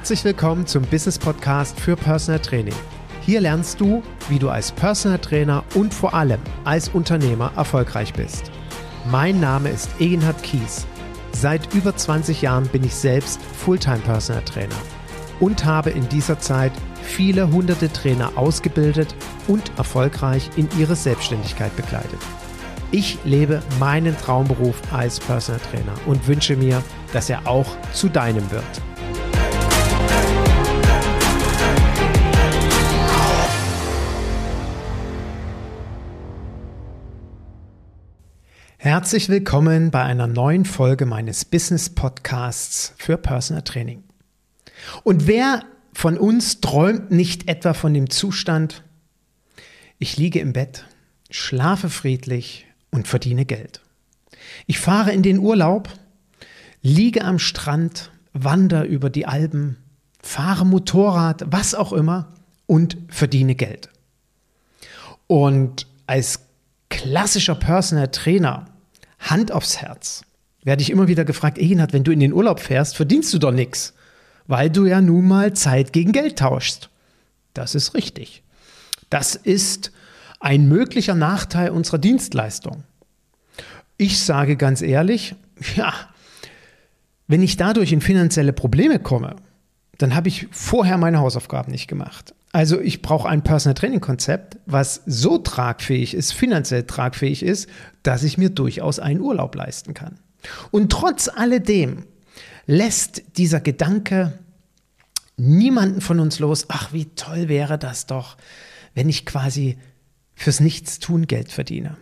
Herzlich willkommen zum Business Podcast für Personal Training. Hier lernst du, wie du als Personal Trainer und vor allem als Unternehmer erfolgreich bist. Mein Name ist Egenhard Kies. Seit über 20 Jahren bin ich selbst Fulltime Personal Trainer und habe in dieser Zeit viele hunderte Trainer ausgebildet und erfolgreich in ihre Selbstständigkeit begleitet. Ich lebe meinen Traumberuf als Personal Trainer und wünsche mir, dass er auch zu deinem wird. Herzlich willkommen bei einer neuen Folge meines Business Podcasts für Personal Training. Und wer von uns träumt nicht etwa von dem Zustand, ich liege im Bett, schlafe friedlich und verdiene Geld. Ich fahre in den Urlaub, liege am Strand, wandere über die Alpen, fahre Motorrad, was auch immer und verdiene Geld. Und als klassischer Personal Trainer, Hand aufs Herz, werde ich immer wieder gefragt, Egenhard, wenn du in den Urlaub fährst, verdienst du doch nichts, weil du ja nun mal Zeit gegen Geld tauschst. Das ist richtig. Das ist ein möglicher Nachteil unserer Dienstleistung. Ich sage ganz ehrlich, ja, wenn ich dadurch in finanzielle Probleme komme, dann habe ich vorher meine Hausaufgaben nicht gemacht. Also ich brauche ein Personal Training Konzept, was so tragfähig ist, finanziell tragfähig ist, dass ich mir durchaus einen Urlaub leisten kann. Und trotz alledem lässt dieser Gedanke niemanden von uns los. Ach, wie toll wäre das doch, wenn ich quasi fürs Nichtstun Geld verdiene.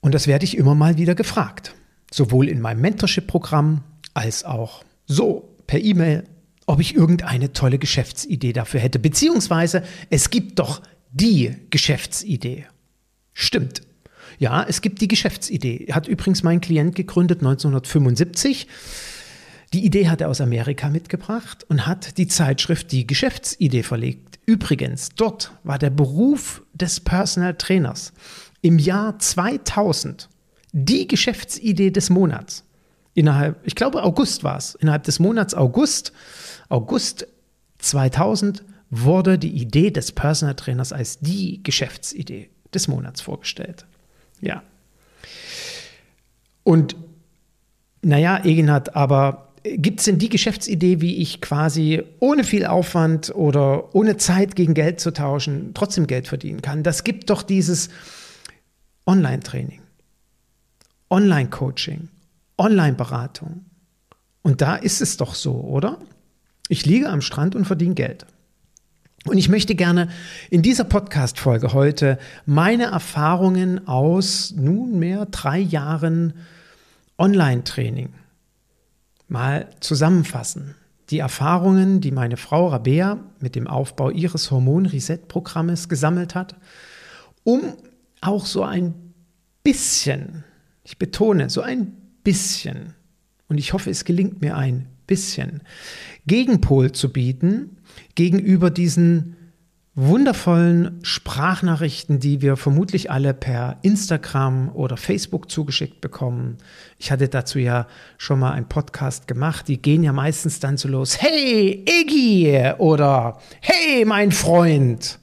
Und das werde ich immer mal wieder gefragt. Sowohl in meinem Mentorship-Programm als auch so per E-Mail ob ich irgendeine tolle Geschäftsidee dafür hätte. Beziehungsweise es gibt doch die Geschäftsidee. Stimmt. Ja, es gibt die Geschäftsidee. Hat übrigens mein Klient gegründet 1975. Die Idee hat er aus Amerika mitgebracht und hat die Zeitschrift Die Geschäftsidee verlegt. Übrigens, dort war der Beruf des Personal Trainers im Jahr 2000 die Geschäftsidee des Monats. Innerhalb, ich glaube August war es, innerhalb des Monats August August 2000 wurde die Idee des Personal Trainers als die Geschäftsidee des Monats vorgestellt. Ja. Und naja, Egenhard, aber gibt es denn die Geschäftsidee, wie ich quasi ohne viel Aufwand oder ohne Zeit gegen Geld zu tauschen trotzdem Geld verdienen kann? Das gibt doch dieses Online-Training, Online-Coaching, Online-Beratung. Und da ist es doch so, oder? Ich liege am Strand und verdiene Geld. Und ich möchte gerne in dieser Podcast-Folge heute meine Erfahrungen aus nunmehr drei Jahren Online-Training mal zusammenfassen. Die Erfahrungen, die meine Frau Rabea mit dem Aufbau ihres Hormon-Reset-Programmes gesammelt hat, um auch so ein bisschen, ich betone, so ein bisschen, und ich hoffe, es gelingt mir ein bisschen Gegenpol zu bieten gegenüber diesen wundervollen Sprachnachrichten, die wir vermutlich alle per Instagram oder Facebook zugeschickt bekommen. Ich hatte dazu ja schon mal einen Podcast gemacht. Die gehen ja meistens dann so los. Hey, Iggy! Oder Hey, mein Freund!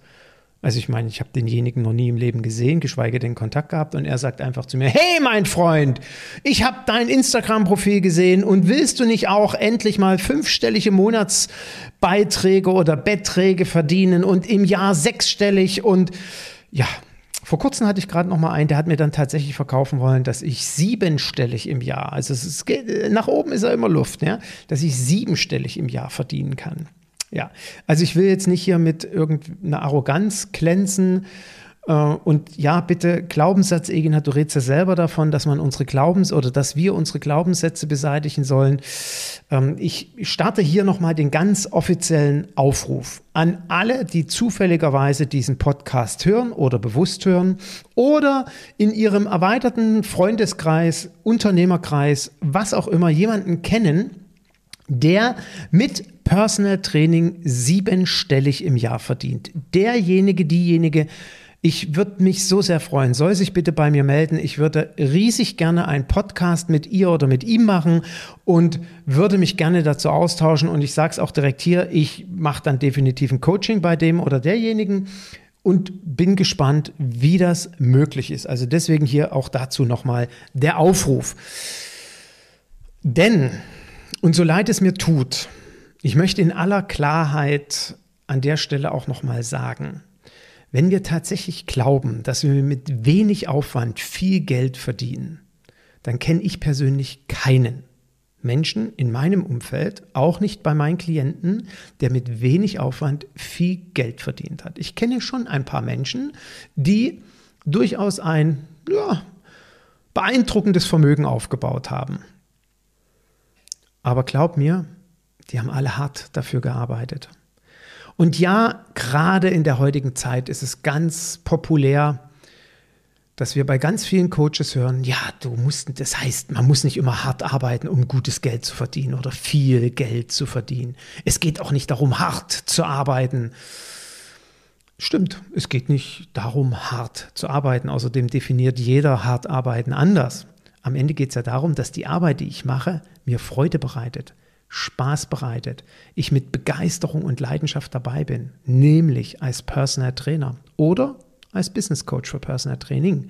Also ich meine, ich habe denjenigen noch nie im Leben gesehen, geschweige denn Kontakt gehabt und er sagt einfach zu mir, hey mein Freund, ich habe dein Instagram-Profil gesehen und willst du nicht auch endlich mal fünfstellige Monatsbeiträge oder Beträge verdienen und im Jahr sechsstellig und ja, vor kurzem hatte ich gerade noch mal einen, der hat mir dann tatsächlich verkaufen wollen, dass ich siebenstellig im Jahr, also es ist, nach oben ist er immer Luft, ja, dass ich siebenstellig im Jahr verdienen kann. Ja, also ich will jetzt nicht hier mit irgendeiner Arroganz glänzen. Äh, und ja, bitte, Glaubenssatz, Egina, du redest ja selber davon, dass man unsere Glaubens- oder dass wir unsere Glaubenssätze beseitigen sollen. Ähm, ich starte hier nochmal den ganz offiziellen Aufruf an alle, die zufälligerweise diesen Podcast hören oder bewusst hören oder in ihrem erweiterten Freundeskreis, Unternehmerkreis, was auch immer, jemanden kennen, der mit Personal Training siebenstellig im Jahr verdient. Derjenige, diejenige, Ich würde mich so sehr freuen. Soll sich bitte bei mir melden. Ich würde riesig gerne einen Podcast mit ihr oder mit ihm machen und würde mich gerne dazu austauschen. Und ich sage es auch direkt hier, ich mache dann definitiv ein Coaching bei dem oder derjenigen und bin gespannt, wie das möglich ist. Also deswegen hier auch dazu nochmal der Aufruf. Denn, und so leid es mir tut, ich möchte in aller Klarheit an der Stelle auch nochmal sagen, wenn wir tatsächlich glauben, dass wir mit wenig Aufwand viel Geld verdienen, dann kenne ich persönlich keinen Menschen in meinem Umfeld, auch nicht bei meinen Klienten, der mit wenig Aufwand viel Geld verdient hat. Ich kenne schon ein paar Menschen, die durchaus ein ja, beeindruckendes Vermögen aufgebaut haben. Aber glaub mir, die haben alle hart dafür gearbeitet. Und ja, gerade in der heutigen Zeit ist es ganz populär, dass wir bei ganz vielen Coaches hören, ja, du musst, das heißt, man muss nicht immer hart arbeiten, um gutes Geld zu verdienen oder viel Geld zu verdienen. Es geht auch nicht darum, hart zu arbeiten. Stimmt, es geht nicht darum, hart zu arbeiten. Außerdem definiert jeder hart arbeiten anders. Am Ende geht es ja darum, dass die Arbeit, die ich mache, mir Freude bereitet. Spaß bereitet, ich mit Begeisterung und Leidenschaft dabei bin, nämlich als Personal Trainer oder als Business Coach für Personal Training.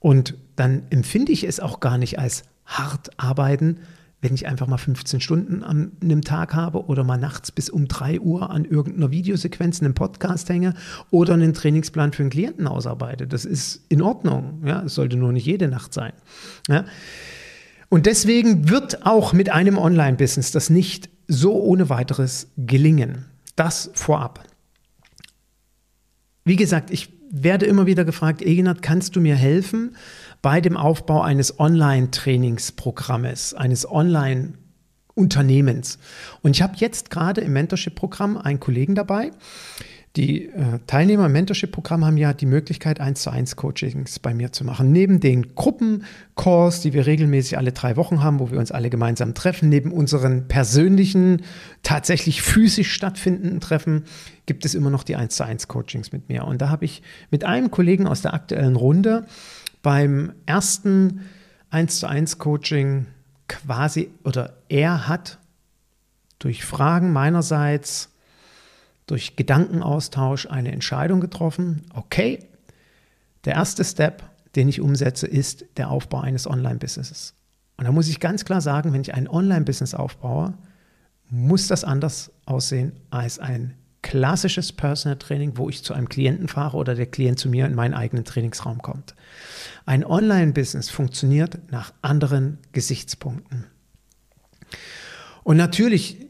Und dann empfinde ich es auch gar nicht als hart arbeiten, wenn ich einfach mal 15 Stunden an einem Tag habe oder mal nachts bis um 3 Uhr an irgendeiner Videosequenz, einem Podcast hänge oder einen Trainingsplan für einen Klienten ausarbeite. Das ist in Ordnung. Ja, es sollte nur nicht jede Nacht sein. Ja. Und deswegen wird auch mit einem Online-Business das nicht so ohne weiteres gelingen. Das vorab. Wie gesagt, ich werde immer wieder gefragt, Egenat, kannst du mir helfen bei dem Aufbau eines Online-Trainingsprogrammes, eines Online-Unternehmens? Und ich habe jetzt gerade im Mentorship-Programm einen Kollegen dabei, die äh, Teilnehmer im Mentorship-Programm haben ja die Möglichkeit, 1 zu 1 Coachings bei mir zu machen. Neben den Gruppencalls, die wir regelmäßig alle drei Wochen haben, wo wir uns alle gemeinsam treffen, neben unseren persönlichen, tatsächlich physisch stattfindenden Treffen, gibt es immer noch die 1 zu 1 Coachings mit mir. Und da habe ich mit einem Kollegen aus der aktuellen Runde beim ersten 1 zu 1 Coaching quasi, oder er hat durch Fragen meinerseits durch Gedankenaustausch eine Entscheidung getroffen. Okay, der erste Step, den ich umsetze, ist der Aufbau eines Online-Businesses. Und da muss ich ganz klar sagen, wenn ich ein Online-Business aufbaue, muss das anders aussehen als ein klassisches Personal Training, wo ich zu einem Klienten fahre oder der Klient zu mir in meinen eigenen Trainingsraum kommt. Ein Online-Business funktioniert nach anderen Gesichtspunkten. Und natürlich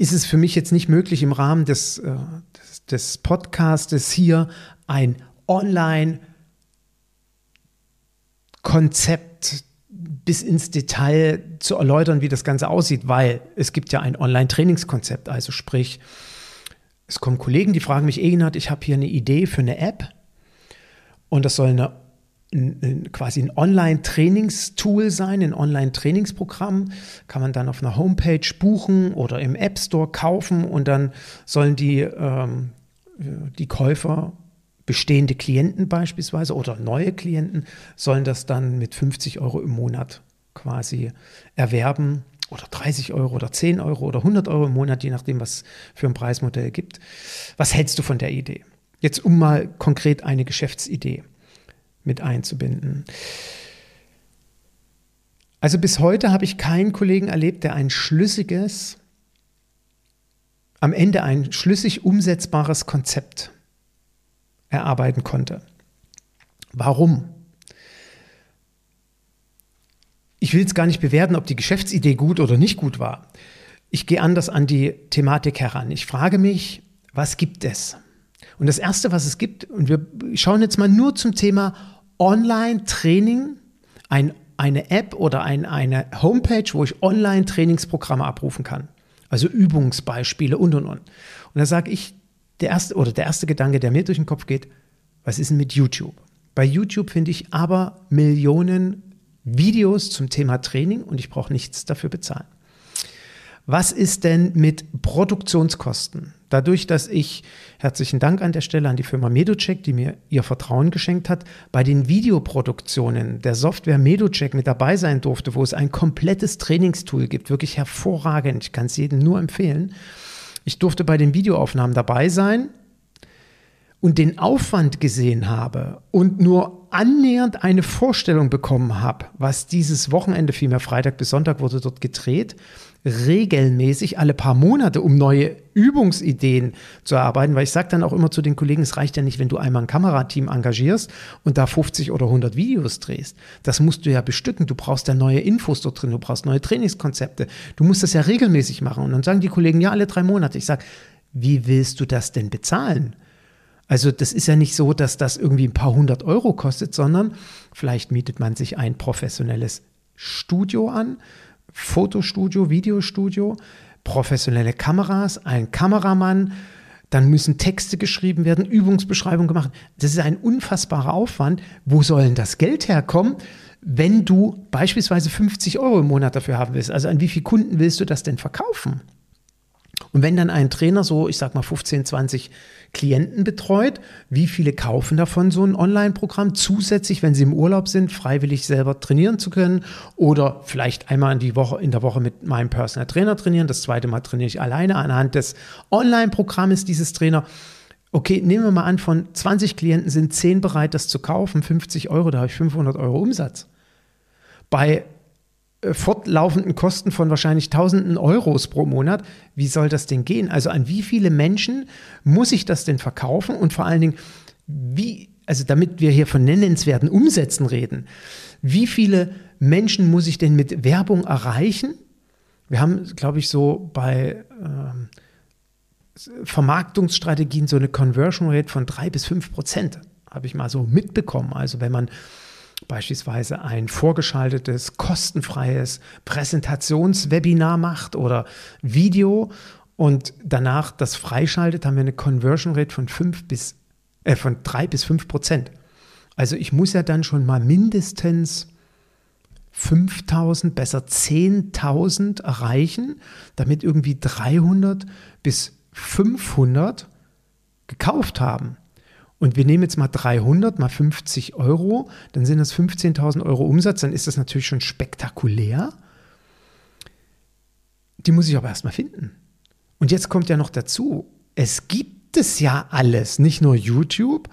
ist es für mich jetzt nicht möglich, im Rahmen des, äh, des, des Podcastes hier ein Online-Konzept bis ins Detail zu erläutern, wie das Ganze aussieht, weil es gibt ja ein Online-Trainingskonzept. Also sprich, es kommen Kollegen, die fragen mich, Egenhard, ich habe hier eine Idee für eine App und das soll eine quasi ein Online-Trainingstool sein, ein Online-Trainingsprogramm. Kann man dann auf einer Homepage buchen oder im App Store kaufen und dann sollen die, ähm, die Käufer, bestehende Klienten beispielsweise oder neue Klienten, sollen das dann mit 50 Euro im Monat quasi erwerben oder 30 Euro oder 10 Euro oder 100 Euro im Monat, je nachdem, was für ein Preismodell gibt. Was hältst du von der Idee? Jetzt um mal konkret eine Geschäftsidee mit einzubinden. Also bis heute habe ich keinen Kollegen erlebt, der ein schlüssiges, am Ende ein schlüssig umsetzbares Konzept erarbeiten konnte. Warum? Ich will jetzt gar nicht bewerten, ob die Geschäftsidee gut oder nicht gut war. Ich gehe anders an die Thematik heran. Ich frage mich, was gibt es? Und das Erste, was es gibt, und wir schauen jetzt mal nur zum Thema Online-Training, ein, eine App oder ein, eine Homepage, wo ich Online-Trainingsprogramme abrufen kann. Also Übungsbeispiele und und und. Und da sage ich, der erste oder der erste Gedanke, der mir durch den Kopf geht, was ist denn mit YouTube? Bei YouTube finde ich aber Millionen Videos zum Thema Training und ich brauche nichts dafür bezahlen. Was ist denn mit Produktionskosten? Dadurch, dass ich, herzlichen Dank an der Stelle an die Firma Medocheck, die mir ihr Vertrauen geschenkt hat, bei den Videoproduktionen der Software Medocheck mit dabei sein durfte, wo es ein komplettes Trainingstool gibt, wirklich hervorragend, ich kann es jedem nur empfehlen. Ich durfte bei den Videoaufnahmen dabei sein und den Aufwand gesehen habe und nur annähernd eine Vorstellung bekommen habe, was dieses Wochenende, vielmehr Freitag bis Sonntag wurde dort gedreht, regelmäßig alle paar Monate, um neue Übungsideen zu erarbeiten, weil ich sage dann auch immer zu den Kollegen, es reicht ja nicht, wenn du einmal ein Kamerateam engagierst und da 50 oder 100 Videos drehst. Das musst du ja bestücken. Du brauchst ja neue Infos dort drin, du brauchst neue Trainingskonzepte. Du musst das ja regelmäßig machen. Und dann sagen die Kollegen, ja, alle drei Monate. Ich sage, wie willst du das denn bezahlen? Also das ist ja nicht so, dass das irgendwie ein paar hundert Euro kostet, sondern vielleicht mietet man sich ein professionelles Studio an, Fotostudio, Videostudio, professionelle Kameras, ein Kameramann, dann müssen Texte geschrieben werden, Übungsbeschreibungen gemacht. Das ist ein unfassbarer Aufwand. Wo soll denn das Geld herkommen, wenn du beispielsweise 50 Euro im Monat dafür haben willst? Also an wie viele Kunden willst du das denn verkaufen? Und wenn dann ein Trainer so, ich sag mal 15, 20 Klienten betreut, wie viele kaufen davon so ein Online-Programm zusätzlich, wenn sie im Urlaub sind, freiwillig selber trainieren zu können oder vielleicht einmal in, die Woche, in der Woche mit meinem Personal Trainer trainieren, das zweite Mal trainiere ich alleine anhand des Online-Programmes dieses Trainer. Okay, nehmen wir mal an, von 20 Klienten sind 10 bereit, das zu kaufen, 50 Euro, da habe ich 500 Euro Umsatz. Bei fortlaufenden Kosten von wahrscheinlich tausenden Euros pro Monat. Wie soll das denn gehen? Also an wie viele Menschen muss ich das denn verkaufen? Und vor allen Dingen, wie, also damit wir hier von nennenswerten Umsätzen reden, wie viele Menschen muss ich denn mit Werbung erreichen? Wir haben, glaube ich, so bei ähm, Vermarktungsstrategien so eine Conversion Rate von drei bis fünf Prozent, habe ich mal so mitbekommen. Also wenn man beispielsweise ein vorgeschaltetes, kostenfreies Präsentationswebinar macht oder Video und danach das freischaltet, haben wir eine Conversion Rate von, fünf bis, äh, von 3 bis 5 Prozent. Also ich muss ja dann schon mal mindestens 5000, besser 10.000 erreichen, damit irgendwie 300 bis 500 gekauft haben. Und wir nehmen jetzt mal 300 mal 50 Euro, dann sind das 15.000 Euro Umsatz, dann ist das natürlich schon spektakulär. Die muss ich aber erstmal finden. Und jetzt kommt ja noch dazu, es gibt es ja alles, nicht nur YouTube,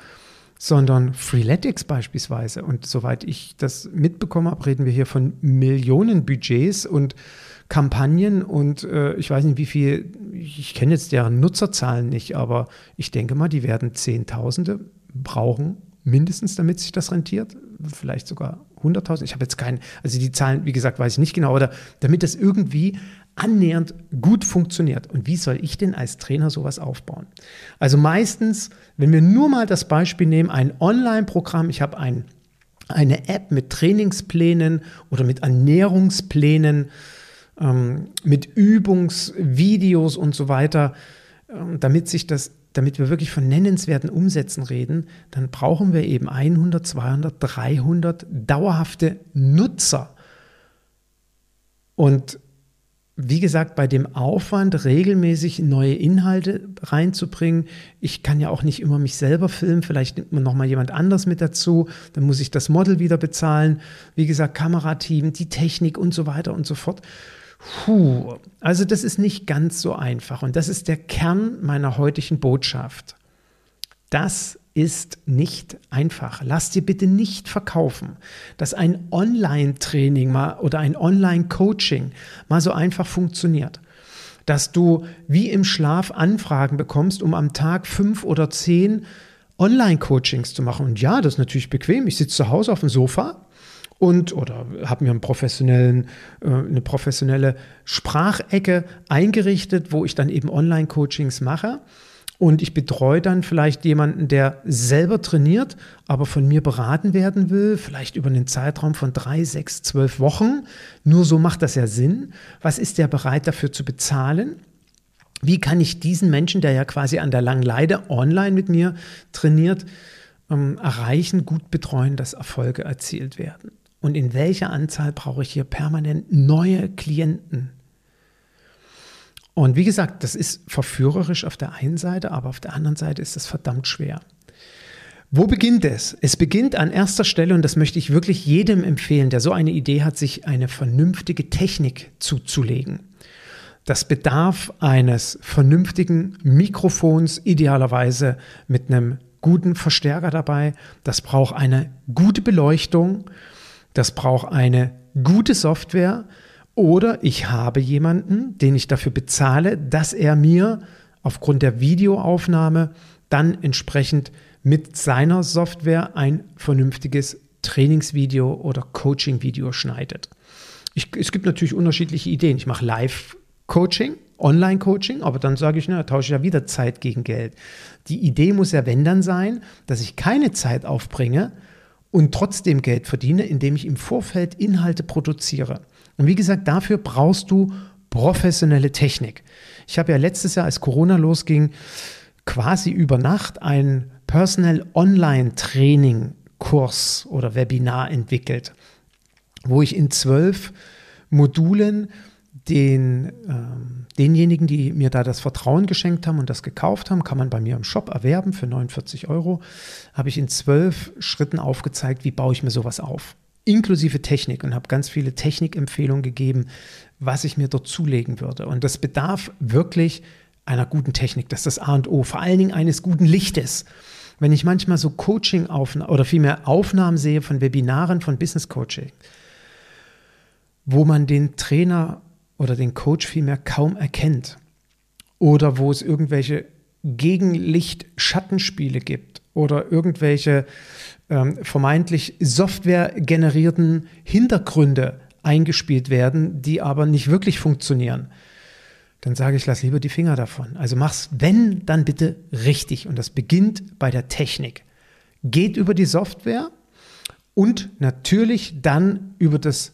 sondern Freeletics beispielsweise. Und soweit ich das mitbekommen habe, reden wir hier von Millionen Budgets und Kampagnen und äh, ich weiß nicht, wie viel, ich kenne jetzt deren Nutzerzahlen nicht, aber ich denke mal, die werden Zehntausende brauchen, mindestens, damit sich das rentiert. Vielleicht sogar 100.000. Ich habe jetzt keinen, also die Zahlen, wie gesagt, weiß ich nicht genau, oder damit das irgendwie annähernd gut funktioniert. Und wie soll ich denn als Trainer sowas aufbauen? Also meistens, wenn wir nur mal das Beispiel nehmen, ein Online-Programm, ich habe ein, eine App mit Trainingsplänen oder mit Ernährungsplänen, ähm, mit Übungsvideos und so weiter, ähm, damit sich das damit wir wirklich von nennenswerten Umsätzen reden, dann brauchen wir eben 100, 200, 300 dauerhafte Nutzer. Und wie gesagt, bei dem Aufwand, regelmäßig neue Inhalte reinzubringen, ich kann ja auch nicht immer mich selber filmen, vielleicht nimmt man nochmal jemand anders mit dazu, dann muss ich das Model wieder bezahlen, wie gesagt, Kamerateam, die Technik und so weiter und so fort. Puh, also das ist nicht ganz so einfach und das ist der Kern meiner heutigen Botschaft. Das ist nicht einfach. Lass dir bitte nicht verkaufen, dass ein Online-Training mal oder ein Online-Coaching mal so einfach funktioniert. Dass du wie im Schlaf Anfragen bekommst, um am Tag fünf oder zehn Online-Coachings zu machen. Und ja, das ist natürlich bequem. Ich sitze zu Hause auf dem Sofa und oder habe mir einen professionellen, äh, eine professionelle Sprachecke eingerichtet, wo ich dann eben Online-Coachings mache. Und ich betreue dann vielleicht jemanden, der selber trainiert, aber von mir beraten werden will, vielleicht über einen Zeitraum von drei, sechs, zwölf Wochen. Nur so macht das ja Sinn. Was ist der bereit dafür zu bezahlen? Wie kann ich diesen Menschen, der ja quasi an der langen Leide online mit mir trainiert, ähm, erreichen, gut betreuen, dass Erfolge erzielt werden? Und in welcher Anzahl brauche ich hier permanent neue Klienten? Und wie gesagt, das ist verführerisch auf der einen Seite, aber auf der anderen Seite ist es verdammt schwer. Wo beginnt es? Es beginnt an erster Stelle, und das möchte ich wirklich jedem empfehlen, der so eine Idee hat, sich eine vernünftige Technik zuzulegen. Das bedarf eines vernünftigen Mikrofons, idealerweise mit einem guten Verstärker dabei. Das braucht eine gute Beleuchtung. Das braucht eine gute Software. Oder ich habe jemanden, den ich dafür bezahle, dass er mir aufgrund der Videoaufnahme dann entsprechend mit seiner Software ein vernünftiges Trainingsvideo oder Coaching-Video schneidet. Ich, es gibt natürlich unterschiedliche Ideen. Ich mache Live Coaching, Online-Coaching, aber dann sage ich, na, tausche ich ja wieder Zeit gegen Geld. Die Idee muss ja, wenn dann sein, dass ich keine Zeit aufbringe und trotzdem Geld verdiene, indem ich im Vorfeld Inhalte produziere. Und wie gesagt, dafür brauchst du professionelle Technik. Ich habe ja letztes Jahr, als Corona losging, quasi über Nacht einen Personal Online Training Kurs oder Webinar entwickelt, wo ich in zwölf Modulen den, ähm, denjenigen, die mir da das Vertrauen geschenkt haben und das gekauft haben, kann man bei mir im Shop erwerben für 49 Euro, habe ich in zwölf Schritten aufgezeigt, wie baue ich mir sowas auf. Inklusive Technik und habe ganz viele Technikempfehlungen gegeben, was ich mir dort zulegen würde. Und das bedarf wirklich einer guten Technik. Das ist das A und O, vor allen Dingen eines guten Lichtes. Wenn ich manchmal so Coaching-Aufnahmen oder vielmehr Aufnahmen sehe von Webinaren von Business Coaching, wo man den Trainer oder den Coach vielmehr kaum erkennt. Oder wo es irgendwelche Gegenlicht-Schattenspiele gibt oder irgendwelche ähm, vermeintlich softwaregenerierten Hintergründe eingespielt werden, die aber nicht wirklich funktionieren. Dann sage ich, lass lieber die Finger davon. Also mach's, wenn, dann bitte richtig. Und das beginnt bei der Technik. Geht über die Software und natürlich dann über das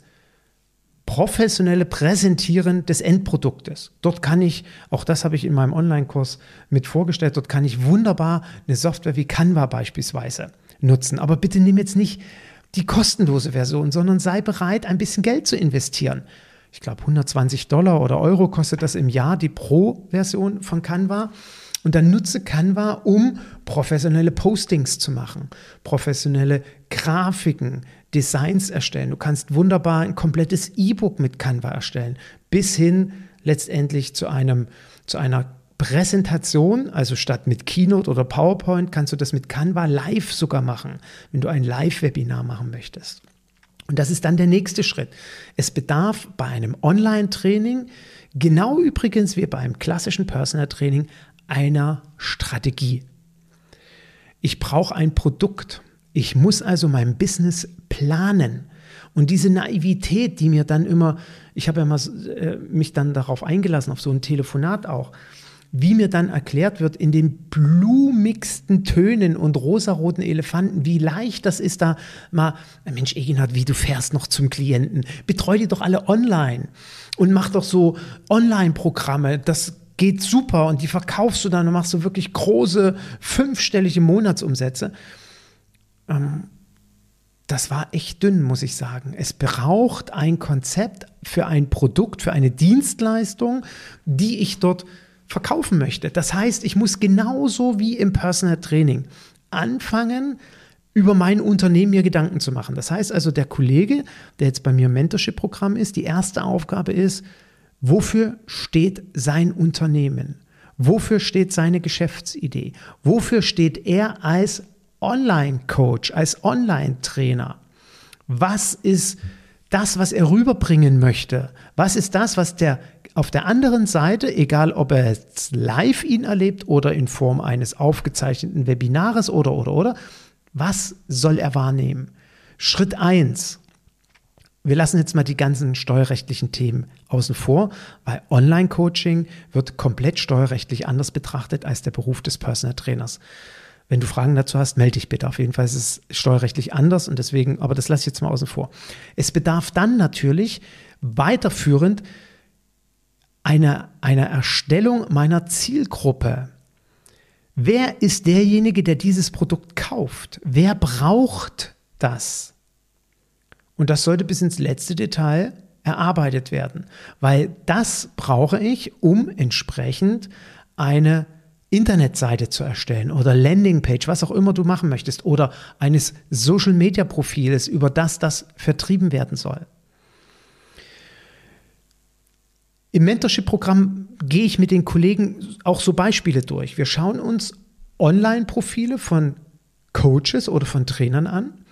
professionelle Präsentieren des Endproduktes. Dort kann ich, auch das habe ich in meinem Online-Kurs mit vorgestellt, dort kann ich wunderbar eine Software wie Canva beispielsweise nutzen. Aber bitte nimm jetzt nicht die kostenlose Version, sondern sei bereit, ein bisschen Geld zu investieren. Ich glaube, 120 Dollar oder Euro kostet das im Jahr, die Pro-Version von Canva. Und dann nutze Canva, um professionelle Postings zu machen, professionelle Grafiken, Designs erstellen. Du kannst wunderbar ein komplettes E-Book mit Canva erstellen, bis hin letztendlich zu einem, zu einer Präsentation, also statt mit Keynote oder PowerPoint, kannst du das mit Canva live sogar machen, wenn du ein Live-Webinar machen möchtest. Und das ist dann der nächste Schritt. Es bedarf bei einem Online-Training, genau übrigens wie beim klassischen Personal Training, einer Strategie. Ich brauche ein Produkt. Ich muss also mein Business planen. Und diese Naivität, die mir dann immer, ich habe ja mal äh, mich dann darauf eingelassen, auf so ein Telefonat auch, wie mir dann erklärt wird, in den blumigsten Tönen und rosaroten Elefanten, wie leicht das ist, da mal, Mensch, Eginhard, wie du fährst noch zum Klienten. Betreu die doch alle online und mach doch so Online-Programme. Das geht super und die verkaufst du dann und machst du wirklich große fünfstellige Monatsumsätze. Ähm, das war echt dünn, muss ich sagen. Es braucht ein Konzept für ein Produkt, für eine Dienstleistung, die ich dort verkaufen möchte. Das heißt, ich muss genauso wie im Personal Training anfangen, über mein Unternehmen mir Gedanken zu machen. Das heißt also, der Kollege, der jetzt bei mir im Mentorship-Programm ist, die erste Aufgabe ist, wofür steht sein Unternehmen? Wofür steht seine Geschäftsidee? Wofür steht er als Online-Coach, als Online-Trainer? Was ist das, was er rüberbringen möchte? Was ist das, was der auf der anderen Seite, egal ob er jetzt live ihn erlebt oder in Form eines aufgezeichneten Webinares oder, oder, oder, was soll er wahrnehmen? Schritt 1. Wir lassen jetzt mal die ganzen steuerrechtlichen Themen außen vor, weil Online-Coaching wird komplett steuerrechtlich anders betrachtet als der Beruf des Personal Trainers. Wenn du Fragen dazu hast, melde dich bitte. Auf jeden Fall ist es steuerrechtlich anders und deswegen, aber das lasse ich jetzt mal außen vor. Es bedarf dann natürlich weiterführend einer, einer Erstellung meiner Zielgruppe. Wer ist derjenige, der dieses Produkt kauft? Wer braucht das? Und das sollte bis ins letzte Detail erarbeitet werden, weil das brauche ich, um entsprechend eine Internetseite zu erstellen oder Landingpage, was auch immer du machen möchtest, oder eines Social Media Profiles, über das das vertrieben werden soll. Im Mentorship-Programm gehe ich mit den Kollegen auch so Beispiele durch. Wir schauen uns Online-Profile von Coaches oder von Trainern an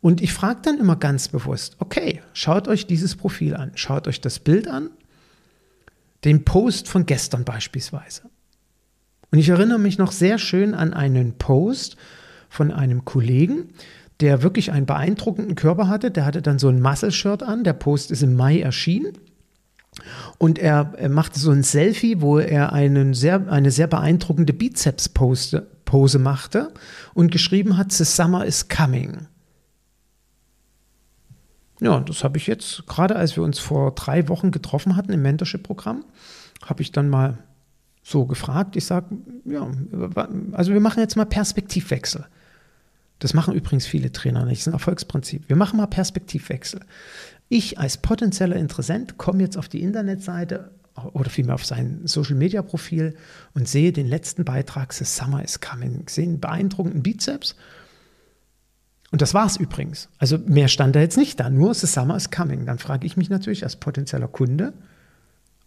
und ich frage dann immer ganz bewusst, okay, schaut euch dieses Profil an, schaut euch das Bild an, den Post von gestern beispielsweise. Und ich erinnere mich noch sehr schön an einen Post von einem Kollegen, der wirklich einen beeindruckenden Körper hatte. Der hatte dann so ein Muscle-Shirt an. Der Post ist im Mai erschienen. Und er, er machte so ein Selfie, wo er einen sehr, eine sehr beeindruckende Bizeps-Pose Pose machte und geschrieben hat, The Summer is coming. Ja, das habe ich jetzt, gerade als wir uns vor drei Wochen getroffen hatten im Mentorship-Programm, habe ich dann mal so gefragt. Ich sage, ja, also wir machen jetzt mal Perspektivwechsel. Das machen übrigens viele Trainer nicht, das ist ein Erfolgsprinzip. Wir machen mal Perspektivwechsel. Ich als potenzieller Interessent komme jetzt auf die Internetseite oder vielmehr auf sein Social Media Profil und sehe den letzten Beitrag, The Summer is Coming. Ich sehe einen beeindruckenden Bizeps. Und das war es übrigens. Also mehr stand da jetzt nicht da, nur The Summer is Coming. Dann frage ich mich natürlich als potenzieller Kunde,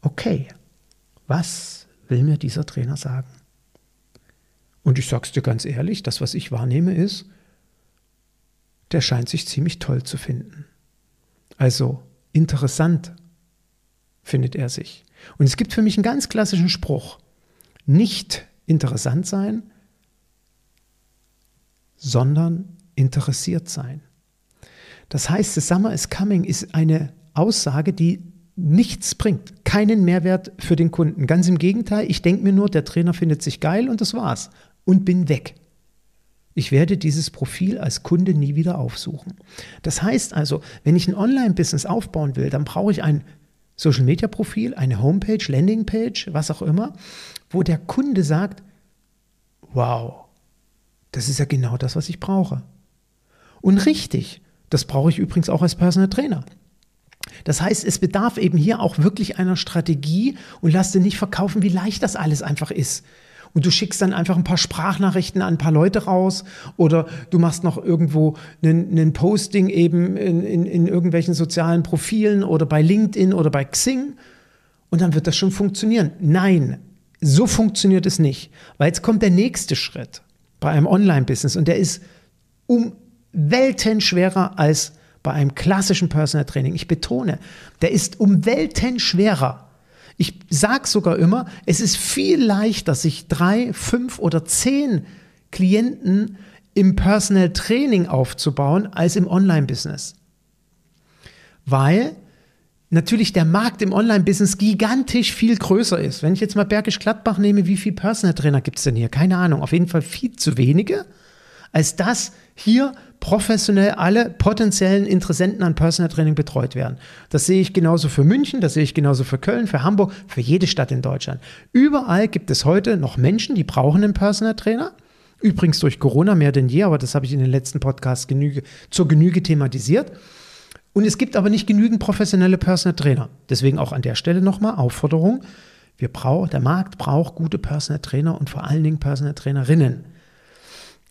okay, was will mir dieser Trainer sagen? Und ich sage es dir ganz ehrlich, das, was ich wahrnehme, ist, der scheint sich ziemlich toll zu finden. Also interessant findet er sich. Und es gibt für mich einen ganz klassischen Spruch. Nicht interessant sein, sondern interessiert sein. Das heißt, The Summer is Coming ist eine Aussage, die nichts bringt, keinen Mehrwert für den Kunden. Ganz im Gegenteil, ich denke mir nur, der Trainer findet sich geil und das war's und bin weg. Ich werde dieses Profil als Kunde nie wieder aufsuchen. Das heißt also, wenn ich ein Online-Business aufbauen will, dann brauche ich ein Social-Media-Profil, eine Homepage, Landingpage, was auch immer, wo der Kunde sagt, wow, das ist ja genau das, was ich brauche. Und richtig, das brauche ich übrigens auch als Personal Trainer. Das heißt, es bedarf eben hier auch wirklich einer Strategie und lass dir nicht verkaufen, wie leicht das alles einfach ist. Und du schickst dann einfach ein paar Sprachnachrichten an ein paar Leute raus oder du machst noch irgendwo ein Posting eben in, in, in irgendwelchen sozialen Profilen oder bei LinkedIn oder bei Xing und dann wird das schon funktionieren. Nein, so funktioniert es nicht, weil jetzt kommt der nächste Schritt bei einem Online-Business und der ist um Welten schwerer als bei einem klassischen Personal Training. Ich betone, der ist um Welten schwerer. Ich sage sogar immer, es ist viel leichter, sich drei, fünf oder zehn Klienten im Personal Training aufzubauen als im Online-Business. Weil natürlich der Markt im Online-Business gigantisch viel größer ist. Wenn ich jetzt mal Bergisch Gladbach nehme, wie viele Personal Trainer gibt es denn hier? Keine Ahnung, auf jeden Fall viel zu wenige, als dass hier professionell alle potenziellen Interessenten an Personal Training betreut werden. Das sehe ich genauso für München, das sehe ich genauso für Köln, für Hamburg, für jede Stadt in Deutschland. Überall gibt es heute noch Menschen, die brauchen einen Personal Trainer. Übrigens durch Corona mehr denn je, aber das habe ich in den letzten Podcasts genüge, zur Genüge thematisiert. Und es gibt aber nicht genügend professionelle Personal Trainer. Deswegen auch an der Stelle nochmal Aufforderung. Wir brauchen, der Markt braucht gute Personal Trainer und vor allen Dingen Personal Trainerinnen.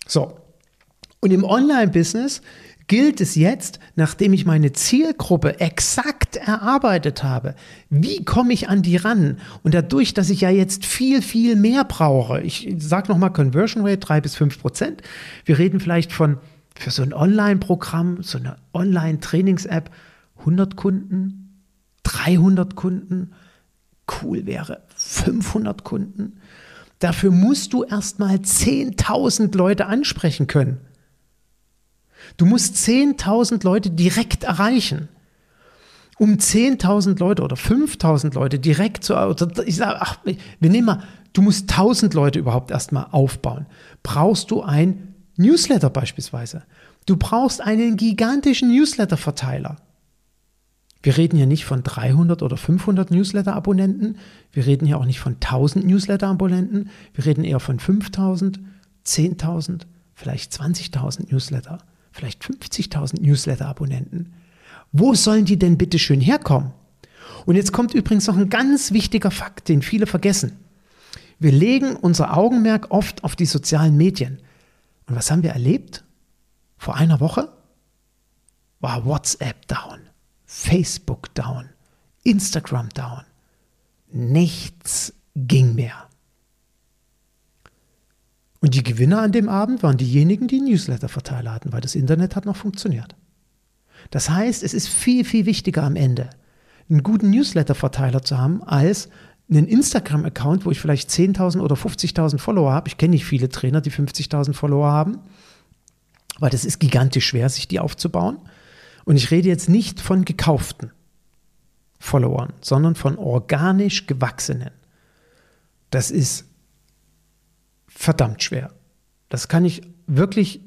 So, und im Online-Business gilt es jetzt, nachdem ich meine Zielgruppe exakt erarbeitet habe, wie komme ich an die ran? Und dadurch, dass ich ja jetzt viel, viel mehr brauche, ich sage nochmal Conversion Rate 3 bis 5 Prozent, wir reden vielleicht von für so ein Online-Programm, so eine Online-Trainings-App, 100 Kunden, 300 Kunden, cool wäre 500 Kunden. Dafür musst du erstmal 10.000 Leute ansprechen können. Du musst 10.000 Leute direkt erreichen. Um 10.000 Leute oder 5.000 Leute direkt zu, ich sage, ach, wir nehmen mal, du musst 1.000 Leute überhaupt erstmal aufbauen. Brauchst du ein Newsletter beispielsweise. Du brauchst einen gigantischen Newsletter-Verteiler. Wir reden hier nicht von 300 oder 500 Newsletter-Abonnenten. Wir reden hier auch nicht von 1000 Newsletter-Abonnenten. Wir reden eher von 5000, 10.000, vielleicht 20.000 Newsletter vielleicht 50.000 Newsletter-Abonnenten. Wo sollen die denn bitte schön herkommen? Und jetzt kommt übrigens noch ein ganz wichtiger Fakt, den viele vergessen. Wir legen unser Augenmerk oft auf die sozialen Medien. Und was haben wir erlebt? Vor einer Woche war WhatsApp down, Facebook down, Instagram down. Nichts ging mehr. Und die Gewinner an dem Abend waren diejenigen, die Newsletter-Verteiler hatten, weil das Internet hat noch funktioniert. Das heißt, es ist viel, viel wichtiger am Ende, einen guten Newsletter-Verteiler zu haben, als einen Instagram-Account, wo ich vielleicht 10.000 oder 50.000 Follower habe. Ich kenne nicht viele Trainer, die 50.000 Follower haben, weil das ist gigantisch schwer, sich die aufzubauen. Und ich rede jetzt nicht von gekauften Followern, sondern von organisch gewachsenen. Das ist verdammt schwer. Das kann ich wirklich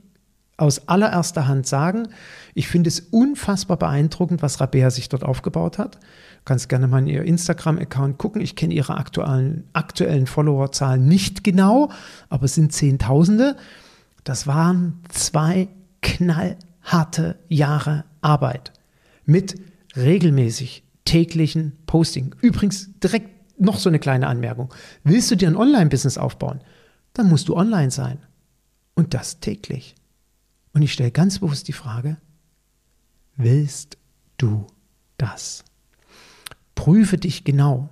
aus allererster Hand sagen. Ich finde es unfassbar beeindruckend, was Rabea sich dort aufgebaut hat. Du kannst gerne mal in ihr Instagram-Account gucken. Ich kenne ihre aktuellen, aktuellen Followerzahlen nicht genau, aber es sind Zehntausende. Das waren zwei knallharte Jahre Arbeit mit regelmäßig täglichen Posting. Übrigens direkt noch so eine kleine Anmerkung. Willst du dir ein Online-Business aufbauen, dann musst du online sein. Und das täglich. Und ich stelle ganz bewusst die Frage, willst du das? Prüfe dich genau,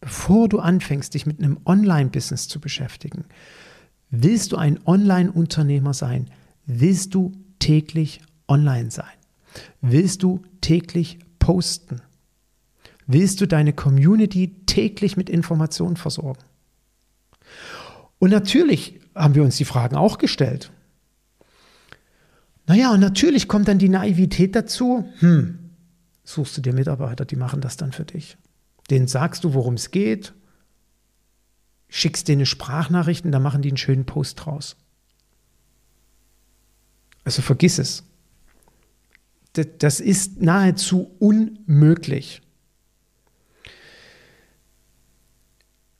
bevor du anfängst, dich mit einem Online-Business zu beschäftigen. Willst du ein Online-Unternehmer sein? Willst du täglich online sein? Willst du täglich posten? Willst du deine Community täglich mit Informationen versorgen? Und natürlich haben wir uns die Fragen auch gestellt. Naja, und natürlich kommt dann die Naivität dazu. Hm, suchst du dir Mitarbeiter, die machen das dann für dich. Denen sagst du, worum es geht, schickst denen Sprachnachrichten, dann machen die einen schönen Post draus. Also vergiss es. Das ist nahezu unmöglich.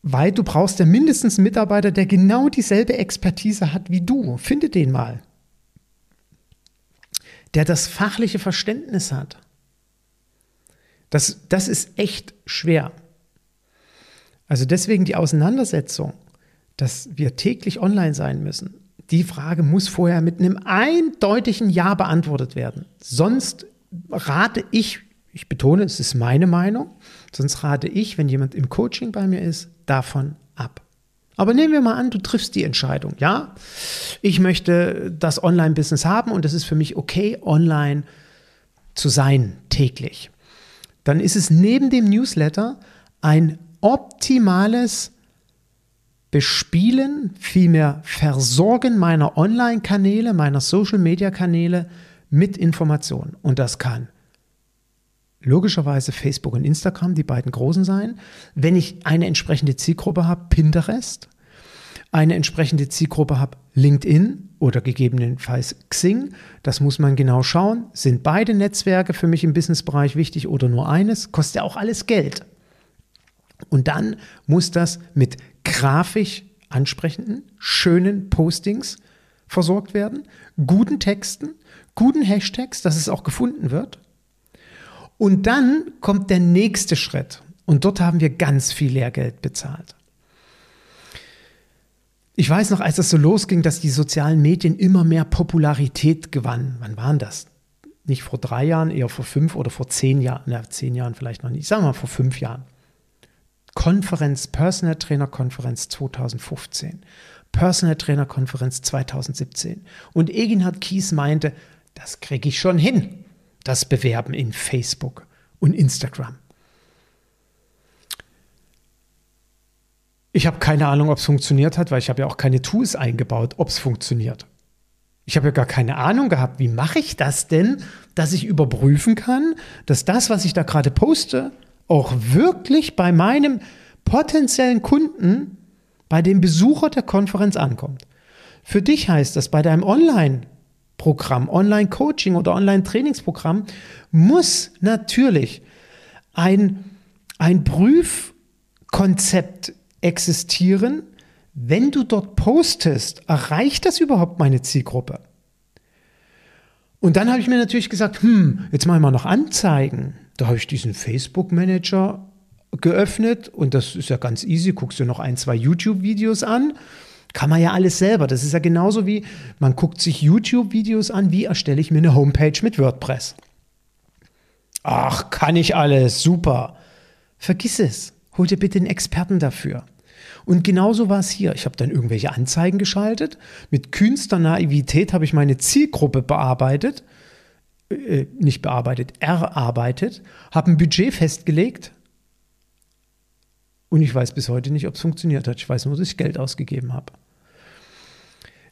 Weil du brauchst ja mindestens einen Mitarbeiter, der genau dieselbe Expertise hat wie du. Finde den mal. Der das fachliche Verständnis hat. Das, das ist echt schwer. Also deswegen die Auseinandersetzung, dass wir täglich online sein müssen. Die Frage muss vorher mit einem eindeutigen Ja beantwortet werden. Sonst rate ich, ich betone, es ist meine Meinung, sonst rate ich, wenn jemand im Coaching bei mir ist, davon ab. Aber nehmen wir mal an, du triffst die Entscheidung, ja? Ich möchte das Online-Business haben und es ist für mich okay, online zu sein täglich dann ist es neben dem Newsletter ein optimales Bespielen, vielmehr Versorgen meiner Online-Kanäle, meiner Social-Media-Kanäle mit Informationen. Und das kann logischerweise Facebook und Instagram, die beiden großen sein. Wenn ich eine entsprechende Zielgruppe habe, Pinterest. Eine entsprechende Zielgruppe habe, LinkedIn oder gegebenenfalls Xing. Das muss man genau schauen. Sind beide Netzwerke für mich im Businessbereich wichtig oder nur eines? Kostet ja auch alles Geld. Und dann muss das mit grafisch ansprechenden, schönen Postings versorgt werden, guten Texten, guten Hashtags, dass es auch gefunden wird. Und dann kommt der nächste Schritt. Und dort haben wir ganz viel Lehrgeld bezahlt. Ich weiß noch, als das so losging, dass die sozialen Medien immer mehr Popularität gewannen. Wann waren das? Nicht vor drei Jahren, eher vor fünf oder vor zehn Jahren. Na, zehn Jahren vielleicht noch nicht. Ich sage mal vor fünf Jahren. Konferenz, Personal Trainer Konferenz 2015. Personal Trainer Konferenz 2017. Und Eginhard Kies meinte, das kriege ich schon hin. Das Bewerben in Facebook und Instagram. Ich habe keine Ahnung, ob es funktioniert hat, weil ich habe ja auch keine Tools eingebaut, ob es funktioniert. Ich habe ja gar keine Ahnung gehabt, wie mache ich das denn, dass ich überprüfen kann, dass das, was ich da gerade poste, auch wirklich bei meinem potenziellen Kunden, bei dem Besucher der Konferenz ankommt. Für dich heißt das, bei deinem Online-Programm, Online-Coaching oder Online-Trainingsprogramm muss natürlich ein, ein Prüfkonzept existieren, wenn du dort postest, erreicht das überhaupt meine Zielgruppe? Und dann habe ich mir natürlich gesagt, hm, jetzt mache ich mal noch Anzeigen. Da habe ich diesen Facebook-Manager geöffnet und das ist ja ganz easy. Guckst du noch ein, zwei YouTube-Videos an. Kann man ja alles selber. Das ist ja genauso wie, man guckt sich YouTube-Videos an, wie erstelle ich mir eine Homepage mit WordPress. Ach, kann ich alles, super. Vergiss es. Hol dir bitte einen Experten dafür. Und genauso war es hier. Ich habe dann irgendwelche Anzeigen geschaltet. Mit kühnster Naivität habe ich meine Zielgruppe bearbeitet, äh, nicht bearbeitet, erarbeitet, habe ein Budget festgelegt. Und ich weiß bis heute nicht, ob es funktioniert hat. Ich weiß nur, dass ich Geld ausgegeben habe.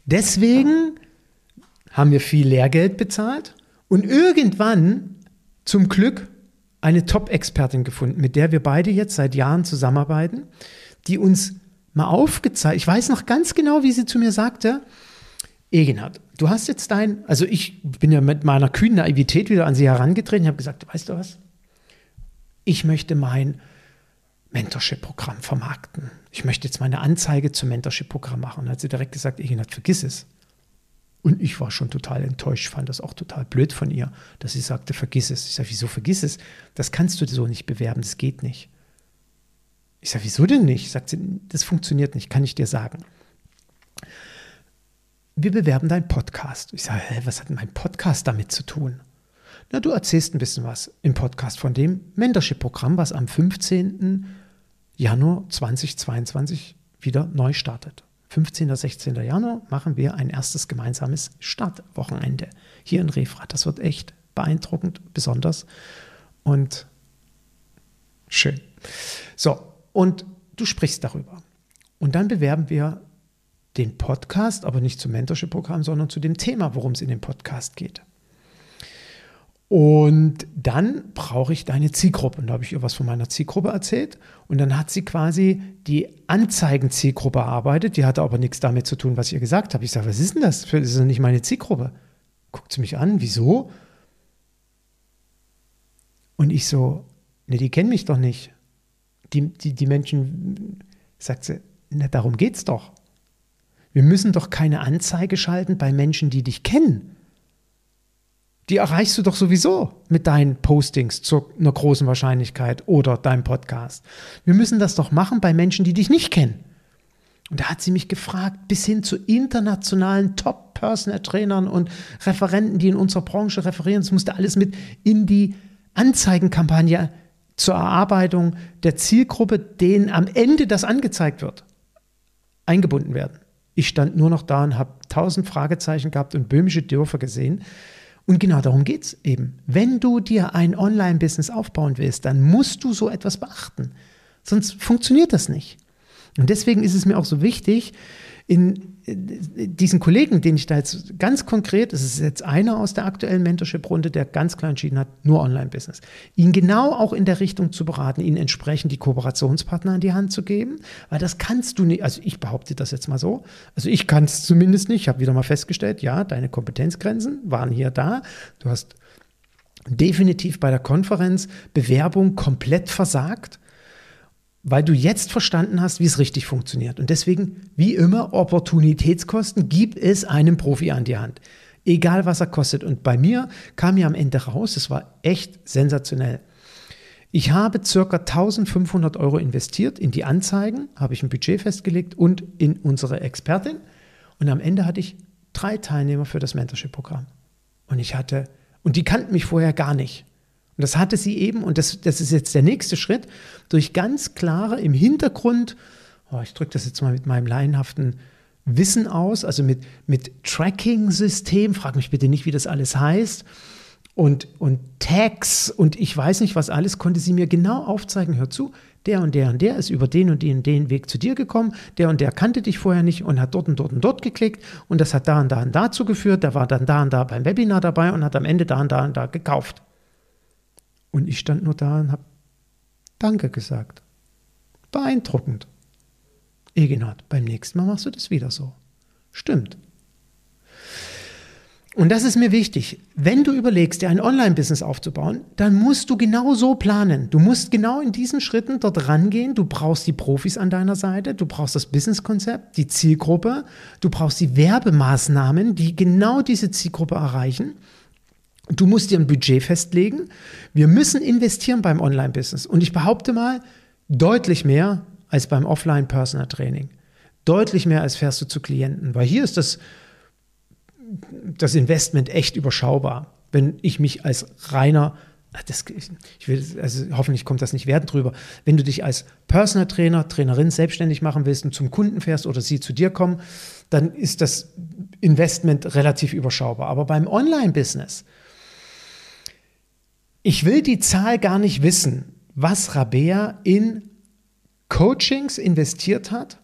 Deswegen haben wir viel Lehrgeld bezahlt und irgendwann zum Glück eine Top-Expertin gefunden, mit der wir beide jetzt seit Jahren zusammenarbeiten, die uns mal aufgezeigt, ich weiß noch ganz genau, wie sie zu mir sagte, Egenhard, du hast jetzt dein, also ich bin ja mit meiner kühnen Naivität wieder an sie herangetreten, ich habe gesagt, weißt du was, ich möchte mein Mentorship-Programm vermarkten. Ich möchte jetzt meine Anzeige zum Mentorship-Programm machen. Und dann hat sie direkt gesagt, Egenhard, vergiss es. Und ich war schon total enttäuscht, fand das auch total blöd von ihr, dass sie sagte, vergiss es. Ich sage, wieso vergiss es? Das kannst du so nicht bewerben, das geht nicht. Ich sage, wieso denn nicht? Sagt sie, das funktioniert nicht, kann ich dir sagen. Wir bewerben deinen Podcast. Ich sage, hä, was hat mein Podcast damit zu tun? Na, du erzählst ein bisschen was im Podcast von dem Mentorship-Programm, was am 15. Januar 2022 wieder neu startet. 15. oder 16. Januar machen wir ein erstes gemeinsames Startwochenende hier in Refrat. Das wird echt beeindruckend, besonders und schön. So, und du sprichst darüber. Und dann bewerben wir den Podcast, aber nicht zum Mentorship-Programm, sondern zu dem Thema, worum es in dem Podcast geht. Und dann brauche ich deine Zielgruppe. Und da habe ich ihr was von meiner Zielgruppe erzählt. Und dann hat sie quasi die Anzeigen-Zielgruppe erarbeitet. Die hatte aber nichts damit zu tun, was ich ihr gesagt habe. Ich sage, was ist denn das? Das ist nicht meine Zielgruppe. Guckt sie mich an, wieso? Und ich so, ne, die kennen mich doch nicht. Die, die, die Menschen, sagt sie, na, darum geht's doch. Wir müssen doch keine Anzeige schalten bei Menschen, die dich kennen die erreichst du doch sowieso mit deinen Postings zu einer großen Wahrscheinlichkeit oder deinem Podcast. Wir müssen das doch machen bei Menschen, die dich nicht kennen. Und da hat sie mich gefragt, bis hin zu internationalen Top-Personal-Trainern und Referenten, die in unserer Branche referieren. Das musste alles mit in die Anzeigenkampagne zur Erarbeitung der Zielgruppe, denen am Ende das angezeigt wird, eingebunden werden. Ich stand nur noch da und habe tausend Fragezeichen gehabt und böhmische Dörfer gesehen. Und genau darum geht es eben. Wenn du dir ein Online-Business aufbauen willst, dann musst du so etwas beachten. Sonst funktioniert das nicht. Und deswegen ist es mir auch so wichtig, in diesen Kollegen, den ich da jetzt ganz konkret, das ist jetzt einer aus der aktuellen Mentorship-Runde, der ganz klar entschieden hat, nur Online-Business, ihn genau auch in der Richtung zu beraten, ihn entsprechend die Kooperationspartner in die Hand zu geben, weil das kannst du nicht, also ich behaupte das jetzt mal so, also ich kann es zumindest nicht, ich habe wieder mal festgestellt, ja, deine Kompetenzgrenzen waren hier da, du hast definitiv bei der Konferenz Bewerbung komplett versagt weil du jetzt verstanden hast, wie es richtig funktioniert. Und deswegen, wie immer, Opportunitätskosten, gib es einem Profi an die Hand. Egal, was er kostet. Und bei mir kam ja am Ende raus, es war echt sensationell. Ich habe circa 1500 Euro investiert in die Anzeigen, habe ich ein Budget festgelegt und in unsere Expertin. Und am Ende hatte ich drei Teilnehmer für das Mentorship-Programm. Und ich hatte, und die kannten mich vorher gar nicht. Und das hatte sie eben, und das, das ist jetzt der nächste Schritt, durch ganz klare im Hintergrund, oh, ich drücke das jetzt mal mit meinem laienhaften Wissen aus, also mit, mit Tracking-System, frag mich bitte nicht, wie das alles heißt, und, und Tags und ich weiß nicht was alles, konnte sie mir genau aufzeigen, hör zu, der und der und der ist über den und den, den Weg zu dir gekommen, der und der kannte dich vorher nicht und hat dort und dort und dort geklickt und das hat da und da und dazu geführt, der war dann da und da beim Webinar dabei und hat am Ende da und da und da gekauft. Und ich stand nur da und habe Danke gesagt. Beeindruckend. Egenhard, beim nächsten Mal machst du das wieder so. Stimmt. Und das ist mir wichtig. Wenn du überlegst, dir ein Online-Business aufzubauen, dann musst du genau so planen. Du musst genau in diesen Schritten dort rangehen. Du brauchst die Profis an deiner Seite, du brauchst das Businesskonzept, die Zielgruppe, du brauchst die Werbemaßnahmen, die genau diese Zielgruppe erreichen. Du musst dir ein Budget festlegen. Wir müssen investieren beim Online-Business. Und ich behaupte mal, deutlich mehr als beim Offline-Personal-Training. Deutlich mehr als fährst du zu Klienten. Weil hier ist das, das Investment echt überschaubar. Wenn ich mich als reiner das, ich will, also hoffentlich kommt das nicht wertend drüber. Wenn du dich als Personal Trainer, Trainerin selbstständig machen willst und zum Kunden fährst oder sie zu dir kommen, dann ist das Investment relativ überschaubar. Aber beim Online-Business, ich will die Zahl gar nicht wissen, was Rabea in Coachings investiert hat,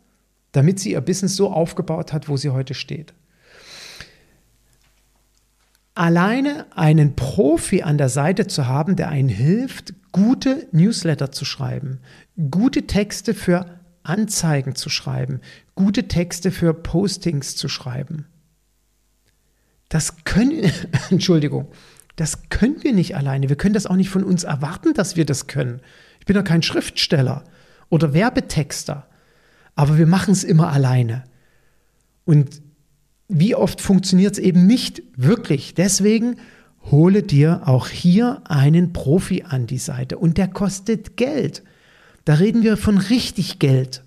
damit sie ihr Business so aufgebaut hat, wo sie heute steht. Alleine einen Profi an der Seite zu haben, der einen hilft, gute Newsletter zu schreiben, gute Texte für Anzeigen zu schreiben, gute Texte für Postings zu schreiben. Das können, Entschuldigung, das können wir nicht alleine. Wir können das auch nicht von uns erwarten, dass wir das können. Ich bin ja kein Schriftsteller oder Werbetexter, aber wir machen es immer alleine. Und wie oft funktioniert es eben nicht wirklich. Deswegen hole dir auch hier einen Profi an die Seite und der kostet Geld. Da reden wir von richtig Geld.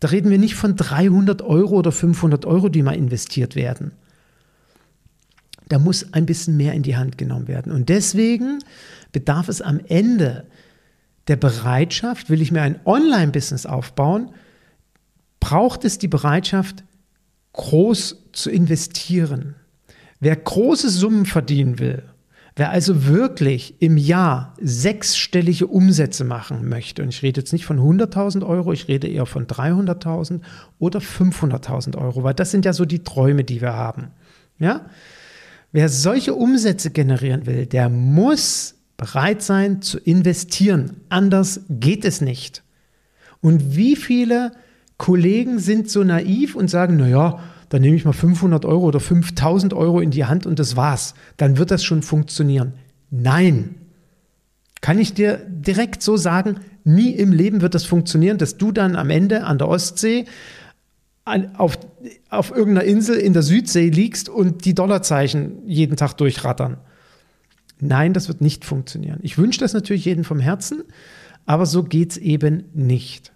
Da reden wir nicht von 300 Euro oder 500 Euro, die mal investiert werden. Da muss ein bisschen mehr in die Hand genommen werden. Und deswegen bedarf es am Ende der Bereitschaft, will ich mir ein Online-Business aufbauen, braucht es die Bereitschaft, groß zu investieren. Wer große Summen verdienen will, wer also wirklich im Jahr sechsstellige Umsätze machen möchte, und ich rede jetzt nicht von 100.000 Euro, ich rede eher von 300.000 oder 500.000 Euro, weil das sind ja so die Träume, die wir haben. Ja? Wer solche Umsätze generieren will, der muss bereit sein zu investieren. Anders geht es nicht. Und wie viele Kollegen sind so naiv und sagen, naja, dann nehme ich mal 500 Euro oder 5000 Euro in die Hand und das war's. Dann wird das schon funktionieren. Nein. Kann ich dir direkt so sagen, nie im Leben wird das funktionieren, dass du dann am Ende an der Ostsee auf, auf irgendeiner Insel in der Südsee liegst und die Dollarzeichen jeden Tag durchrattern. Nein, das wird nicht funktionieren. Ich wünsche das natürlich jedem vom Herzen, aber so geht es eben nicht.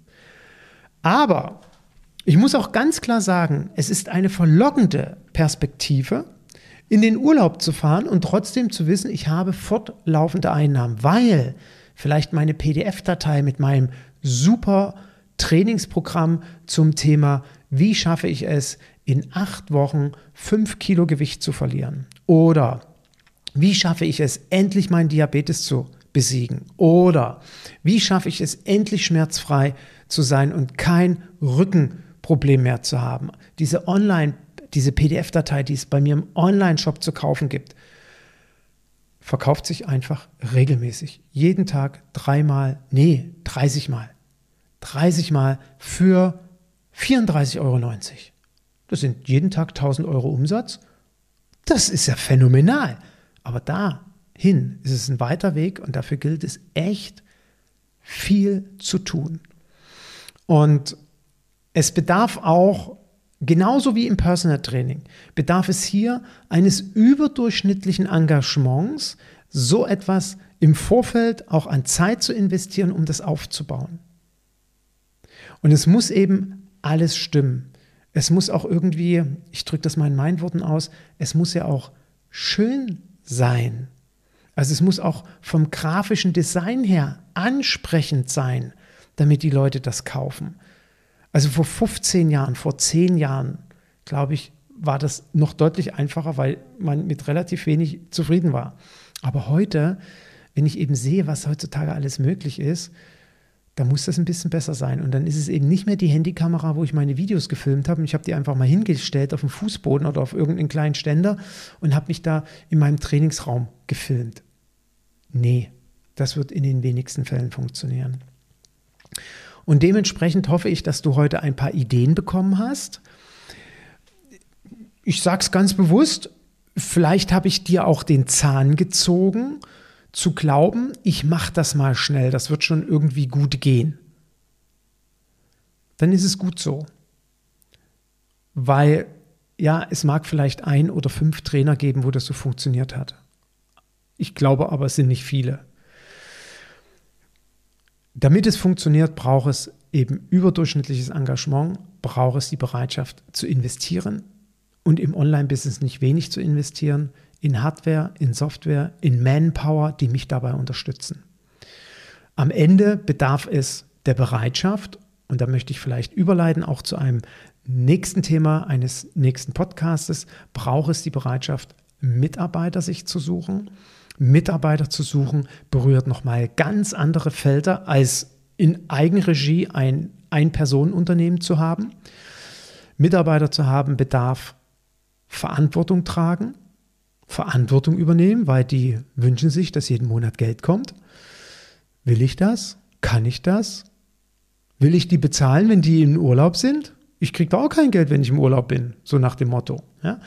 Aber ich muss auch ganz klar sagen, es ist eine verlockende Perspektive, in den Urlaub zu fahren und trotzdem zu wissen, ich habe fortlaufende Einnahmen, weil vielleicht meine PDF-Datei mit meinem super Trainingsprogramm zum Thema, wie schaffe ich es, in acht Wochen fünf Kilo Gewicht zu verlieren? Oder wie schaffe ich es, endlich meinen Diabetes zu besiegen? Oder wie schaffe ich es, endlich schmerzfrei zu sein und kein Rücken Problem mehr zu haben. Diese Online, diese PDF-Datei, die es bei mir im Online-Shop zu kaufen gibt, verkauft sich einfach regelmäßig. Jeden Tag dreimal, nee, 30 Mal. 30 Mal für 34,90 Euro. Das sind jeden Tag 1000 Euro Umsatz. Das ist ja phänomenal. Aber dahin ist es ein weiter Weg und dafür gilt es echt viel zu tun. Und es bedarf auch, genauso wie im Personal Training, bedarf es hier eines überdurchschnittlichen Engagements, so etwas im Vorfeld auch an Zeit zu investieren, um das aufzubauen. Und es muss eben alles stimmen. Es muss auch irgendwie, ich drücke das mal in meinen Worten aus, es muss ja auch schön sein. Also es muss auch vom grafischen Design her ansprechend sein, damit die Leute das kaufen. Also vor 15 Jahren, vor 10 Jahren, glaube ich, war das noch deutlich einfacher, weil man mit relativ wenig zufrieden war. Aber heute, wenn ich eben sehe, was heutzutage alles möglich ist, da muss das ein bisschen besser sein. Und dann ist es eben nicht mehr die Handykamera, wo ich meine Videos gefilmt habe. Und ich habe die einfach mal hingestellt auf dem Fußboden oder auf irgendeinen kleinen Ständer und habe mich da in meinem Trainingsraum gefilmt. Nee, das wird in den wenigsten Fällen funktionieren. Und dementsprechend hoffe ich, dass du heute ein paar Ideen bekommen hast. Ich sage es ganz bewusst, vielleicht habe ich dir auch den Zahn gezogen, zu glauben, ich mache das mal schnell, das wird schon irgendwie gut gehen. Dann ist es gut so. Weil, ja, es mag vielleicht ein oder fünf Trainer geben, wo das so funktioniert hat. Ich glaube aber, es sind nicht viele. Damit es funktioniert, braucht es eben überdurchschnittliches Engagement, braucht es die Bereitschaft zu investieren und im Online-Business nicht wenig zu investieren, in Hardware, in Software, in Manpower, die mich dabei unterstützen. Am Ende bedarf es der Bereitschaft, und da möchte ich vielleicht überleiten auch zu einem nächsten Thema eines nächsten Podcastes, braucht es die Bereitschaft, Mitarbeiter sich zu suchen. Mitarbeiter zu suchen berührt nochmal ganz andere Felder, als in Eigenregie ein Ein-Personen-Unternehmen zu haben. Mitarbeiter zu haben bedarf Verantwortung tragen, Verantwortung übernehmen, weil die wünschen sich, dass jeden Monat Geld kommt. Will ich das? Kann ich das? Will ich die bezahlen, wenn die im Urlaub sind? Ich kriege da auch kein Geld, wenn ich im Urlaub bin, so nach dem Motto. Ja?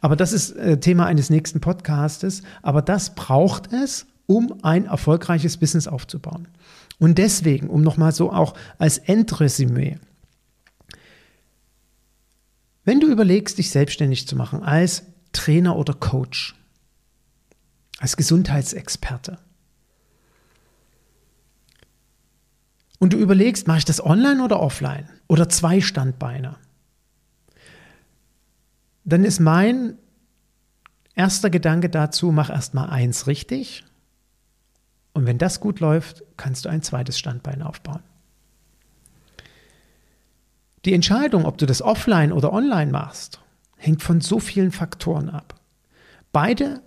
Aber das ist äh, Thema eines nächsten Podcastes. Aber das braucht es, um ein erfolgreiches Business aufzubauen. Und deswegen, um nochmal so auch als Endresümee, wenn du überlegst, dich selbstständig zu machen als Trainer oder Coach, als Gesundheitsexperte, und du überlegst, mache ich das online oder offline oder zwei Standbeine, dann ist mein erster Gedanke dazu, mach erstmal eins richtig. Und wenn das gut läuft, kannst du ein zweites Standbein aufbauen. Die Entscheidung, ob du das offline oder online machst, hängt von so vielen Faktoren ab. Beide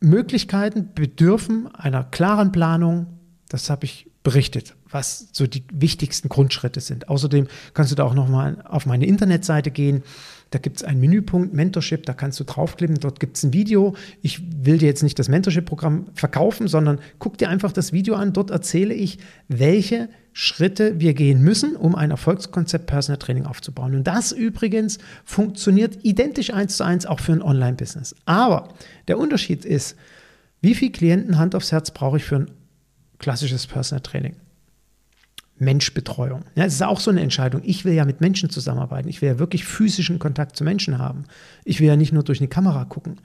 Möglichkeiten bedürfen einer klaren Planung. Das habe ich berichtet, was so die wichtigsten Grundschritte sind. Außerdem kannst du da auch nochmal auf meine Internetseite gehen. Da gibt es einen Menüpunkt Mentorship, da kannst du draufklicken, dort gibt es ein Video. Ich will dir jetzt nicht das Mentorship-Programm verkaufen, sondern guck dir einfach das Video an. Dort erzähle ich, welche Schritte wir gehen müssen, um ein Erfolgskonzept Personal Training aufzubauen. Und das übrigens funktioniert identisch eins zu eins auch für ein Online-Business. Aber der Unterschied ist, wie viel Klienten Hand aufs Herz brauche ich für ein klassisches Personal Training. Menschbetreuung. Ja, es ist auch so eine Entscheidung. Ich will ja mit Menschen zusammenarbeiten. Ich will ja wirklich physischen Kontakt zu Menschen haben. Ich will ja nicht nur durch eine Kamera gucken.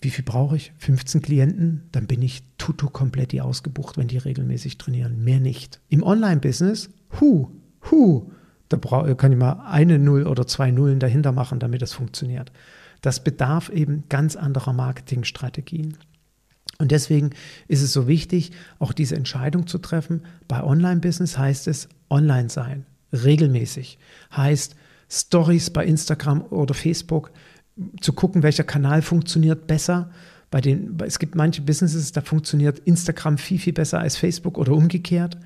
Wie viel brauche ich? 15 Klienten? Dann bin ich tutu komplett ausgebucht, wenn die regelmäßig trainieren. Mehr nicht. Im Online-Business, hu, hu, da kann ich mal eine Null oder zwei Nullen dahinter machen, damit das funktioniert. Das bedarf eben ganz anderer Marketingstrategien. Und deswegen ist es so wichtig, auch diese Entscheidung zu treffen. Bei Online-Business heißt es online sein, regelmäßig. Heißt Stories bei Instagram oder Facebook, zu gucken, welcher Kanal funktioniert besser. Bei den, es gibt manche Businesses, da funktioniert Instagram viel, viel besser als Facebook oder umgekehrt.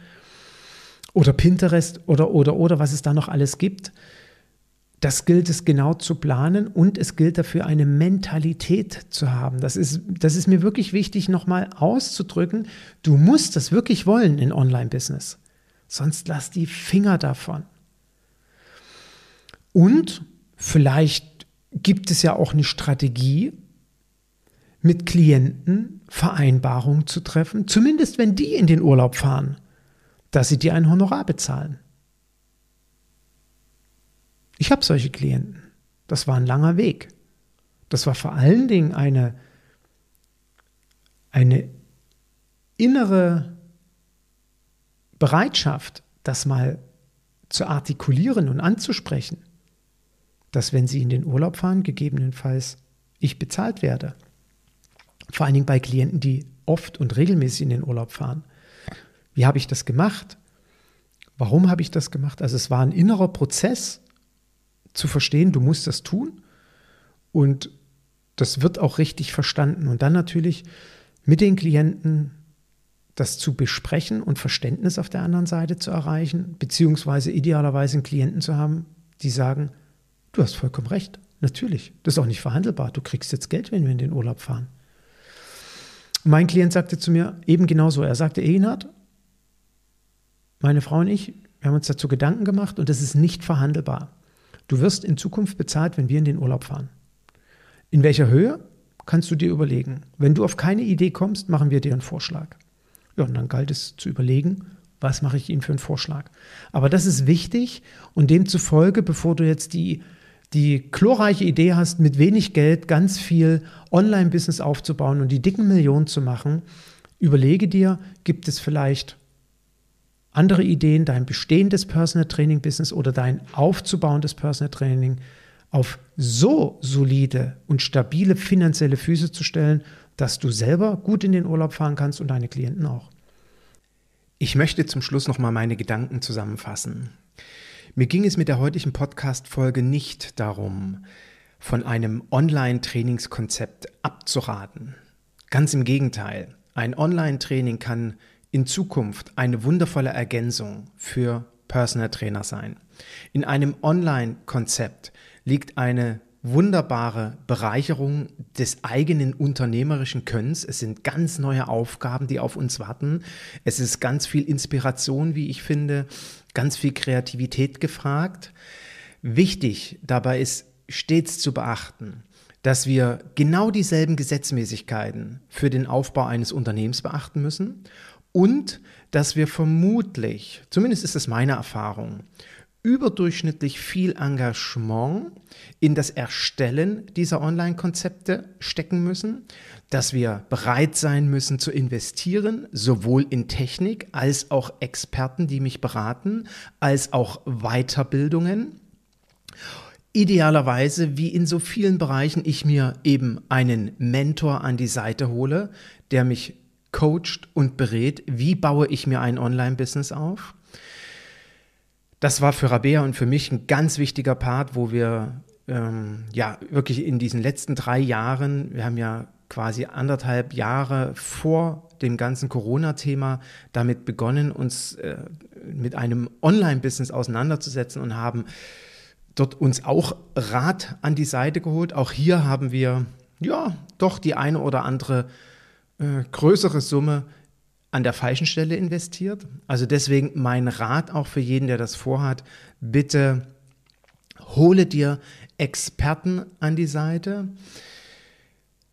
Oder Pinterest oder, oder, oder, was es da noch alles gibt. Das gilt es genau zu planen und es gilt dafür eine Mentalität zu haben. Das ist, das ist mir wirklich wichtig nochmal auszudrücken. Du musst das wirklich wollen in Online-Business. Sonst lass die Finger davon. Und vielleicht gibt es ja auch eine Strategie, mit Klienten Vereinbarungen zu treffen, zumindest wenn die in den Urlaub fahren, dass sie dir ein Honorar bezahlen. Ich habe solche Klienten. Das war ein langer Weg. Das war vor allen Dingen eine, eine innere Bereitschaft, das mal zu artikulieren und anzusprechen, dass wenn sie in den Urlaub fahren, gegebenenfalls ich bezahlt werde. Vor allen Dingen bei Klienten, die oft und regelmäßig in den Urlaub fahren. Wie habe ich das gemacht? Warum habe ich das gemacht? Also es war ein innerer Prozess, zu verstehen, du musst das tun und das wird auch richtig verstanden. Und dann natürlich mit den Klienten das zu besprechen und Verständnis auf der anderen Seite zu erreichen, beziehungsweise idealerweise einen Klienten zu haben, die sagen, du hast vollkommen recht, natürlich, das ist auch nicht verhandelbar, du kriegst jetzt Geld, wenn wir in den Urlaub fahren. Mein Klient sagte zu mir eben genauso, er sagte, Egenhard, meine Frau und ich, wir haben uns dazu Gedanken gemacht und das ist nicht verhandelbar. Du wirst in Zukunft bezahlt, wenn wir in den Urlaub fahren. In welcher Höhe kannst du dir überlegen. Wenn du auf keine Idee kommst, machen wir dir einen Vorschlag. Ja, und dann galt es zu überlegen, was mache ich Ihnen für einen Vorschlag. Aber das ist wichtig und demzufolge, bevor du jetzt die die glorreiche Idee hast, mit wenig Geld ganz viel Online-Business aufzubauen und die dicken Millionen zu machen, überlege dir, gibt es vielleicht andere Ideen, dein bestehendes Personal Training Business oder dein aufzubauendes Personal Training auf so solide und stabile finanzielle Füße zu stellen, dass du selber gut in den Urlaub fahren kannst und deine Klienten auch. Ich möchte zum Schluss noch mal meine Gedanken zusammenfassen. Mir ging es mit der heutigen Podcast-Folge nicht darum, von einem Online-Trainingskonzept abzuraten. Ganz im Gegenteil. Ein Online-Training kann in Zukunft eine wundervolle Ergänzung für Personal Trainer sein. In einem Online-Konzept liegt eine wunderbare Bereicherung des eigenen unternehmerischen Könnens. Es sind ganz neue Aufgaben, die auf uns warten. Es ist ganz viel Inspiration, wie ich finde, ganz viel Kreativität gefragt. Wichtig dabei ist stets zu beachten, dass wir genau dieselben Gesetzmäßigkeiten für den Aufbau eines Unternehmens beachten müssen und dass wir vermutlich, zumindest ist es meine Erfahrung, überdurchschnittlich viel Engagement in das Erstellen dieser Online-Konzepte stecken müssen, dass wir bereit sein müssen zu investieren, sowohl in Technik als auch Experten, die mich beraten, als auch Weiterbildungen. Idealerweise, wie in so vielen Bereichen, ich mir eben einen Mentor an die Seite hole, der mich coacht und berät, wie baue ich mir ein Online-Business auf. Das war für Rabea und für mich ein ganz wichtiger Part, wo wir ähm, ja wirklich in diesen letzten drei Jahren, wir haben ja quasi anderthalb Jahre vor dem ganzen Corona-Thema damit begonnen, uns äh, mit einem Online-Business auseinanderzusetzen und haben dort uns auch Rat an die Seite geholt. Auch hier haben wir ja doch die eine oder andere äh, größere Summe an der falschen Stelle investiert. Also deswegen mein Rat auch für jeden, der das vorhat, bitte hole dir Experten an die Seite.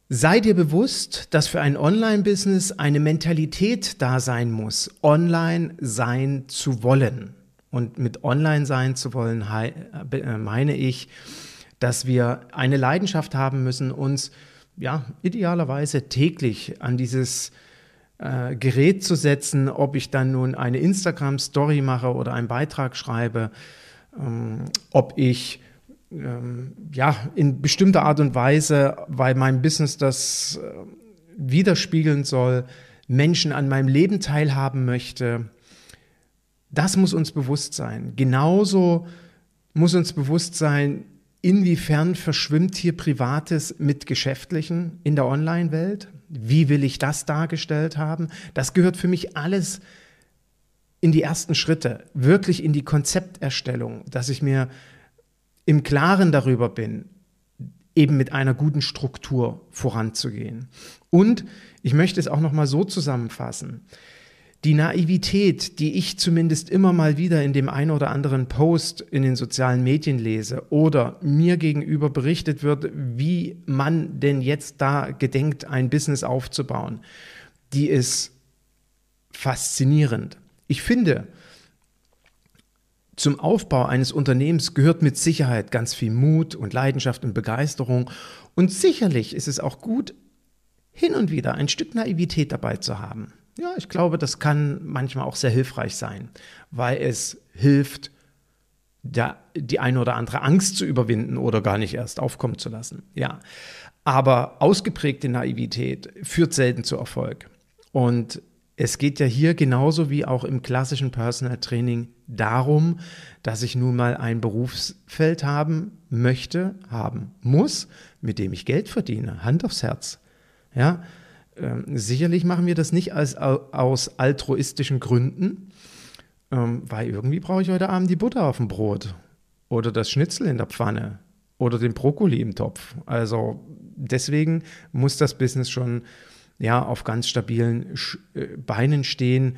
Sei dir bewusst, dass für ein Online-Business eine Mentalität da sein muss, online sein zu wollen. Und mit online sein zu wollen äh, meine ich, dass wir eine Leidenschaft haben müssen, uns ja, idealerweise täglich an dieses äh, Gerät zu setzen, ob ich dann nun eine Instagram-Story mache oder einen Beitrag schreibe, ähm, ob ich ähm, ja in bestimmter Art und Weise, weil mein Business das äh, widerspiegeln soll, Menschen an meinem Leben teilhaben möchte. Das muss uns bewusst sein. Genauso muss uns bewusst sein, Inwiefern verschwimmt hier Privates mit Geschäftlichen in der Online-Welt? Wie will ich das dargestellt haben? Das gehört für mich alles in die ersten Schritte, wirklich in die Konzepterstellung, dass ich mir im Klaren darüber bin, eben mit einer guten Struktur voranzugehen. Und ich möchte es auch noch mal so zusammenfassen die Naivität, die ich zumindest immer mal wieder in dem einen oder anderen Post in den sozialen Medien lese oder mir gegenüber berichtet wird, wie man denn jetzt da gedenkt, ein Business aufzubauen, die ist faszinierend. Ich finde, zum Aufbau eines Unternehmens gehört mit Sicherheit ganz viel Mut und Leidenschaft und Begeisterung. Und sicherlich ist es auch gut, hin und wieder ein Stück Naivität dabei zu haben. Ja, ich glaube, das kann manchmal auch sehr hilfreich sein, weil es hilft, da die eine oder andere Angst zu überwinden oder gar nicht erst aufkommen zu lassen. Ja, aber ausgeprägte Naivität führt selten zu Erfolg. Und es geht ja hier genauso wie auch im klassischen Personal Training darum, dass ich nun mal ein Berufsfeld haben möchte, haben muss, mit dem ich Geld verdiene. Hand aufs Herz. Ja, ähm, sicherlich machen wir das nicht als, aus altruistischen Gründen, ähm, weil irgendwie brauche ich heute Abend die Butter auf dem Brot oder das Schnitzel in der Pfanne oder den Brokkoli im Topf. Also deswegen muss das Business schon ja, auf ganz stabilen äh, Beinen stehen,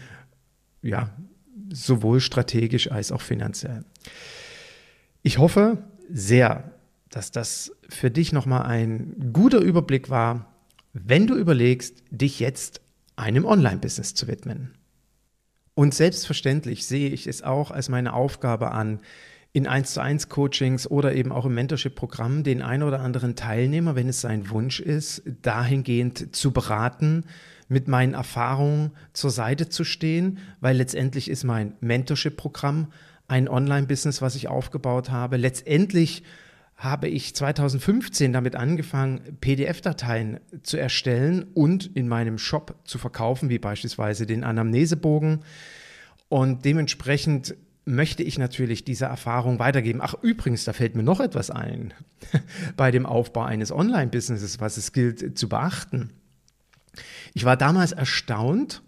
ja, sowohl strategisch als auch finanziell. Ich hoffe sehr, dass das für dich nochmal ein guter Überblick war, wenn du überlegst, dich jetzt einem Online-Business zu widmen. Und selbstverständlich sehe ich es auch als meine Aufgabe an, in 1 zu 1 Coachings oder eben auch im Mentorship-Programm den ein oder anderen Teilnehmer, wenn es sein Wunsch ist, dahingehend zu beraten, mit meinen Erfahrungen zur Seite zu stehen, weil letztendlich ist mein Mentorship-Programm ein Online-Business, was ich aufgebaut habe. Letztendlich habe ich 2015 damit angefangen, PDF-Dateien zu erstellen und in meinem Shop zu verkaufen, wie beispielsweise den Anamnesebogen. Und dementsprechend möchte ich natürlich diese Erfahrung weitergeben. Ach, übrigens, da fällt mir noch etwas ein bei dem Aufbau eines Online-Businesses, was es gilt zu beachten. Ich war damals erstaunt,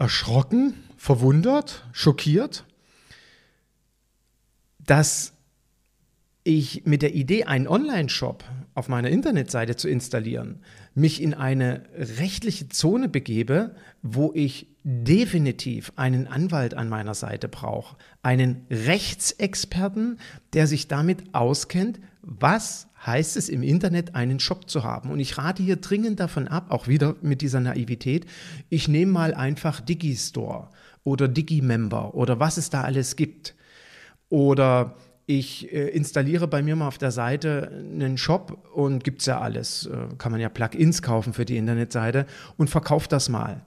erschrocken, verwundert, schockiert, dass ich mit der Idee, einen Online-Shop auf meiner Internetseite zu installieren, mich in eine rechtliche Zone begebe, wo ich definitiv einen Anwalt an meiner Seite brauche, einen Rechtsexperten, der sich damit auskennt, was heißt es im Internet, einen Shop zu haben. Und ich rate hier dringend davon ab, auch wieder mit dieser Naivität, ich nehme mal einfach Digistore oder Digimember oder was es da alles gibt. Oder ich äh, installiere bei mir mal auf der Seite einen Shop und gibt es ja alles. Äh, kann man ja Plugins kaufen für die Internetseite und verkauft das mal.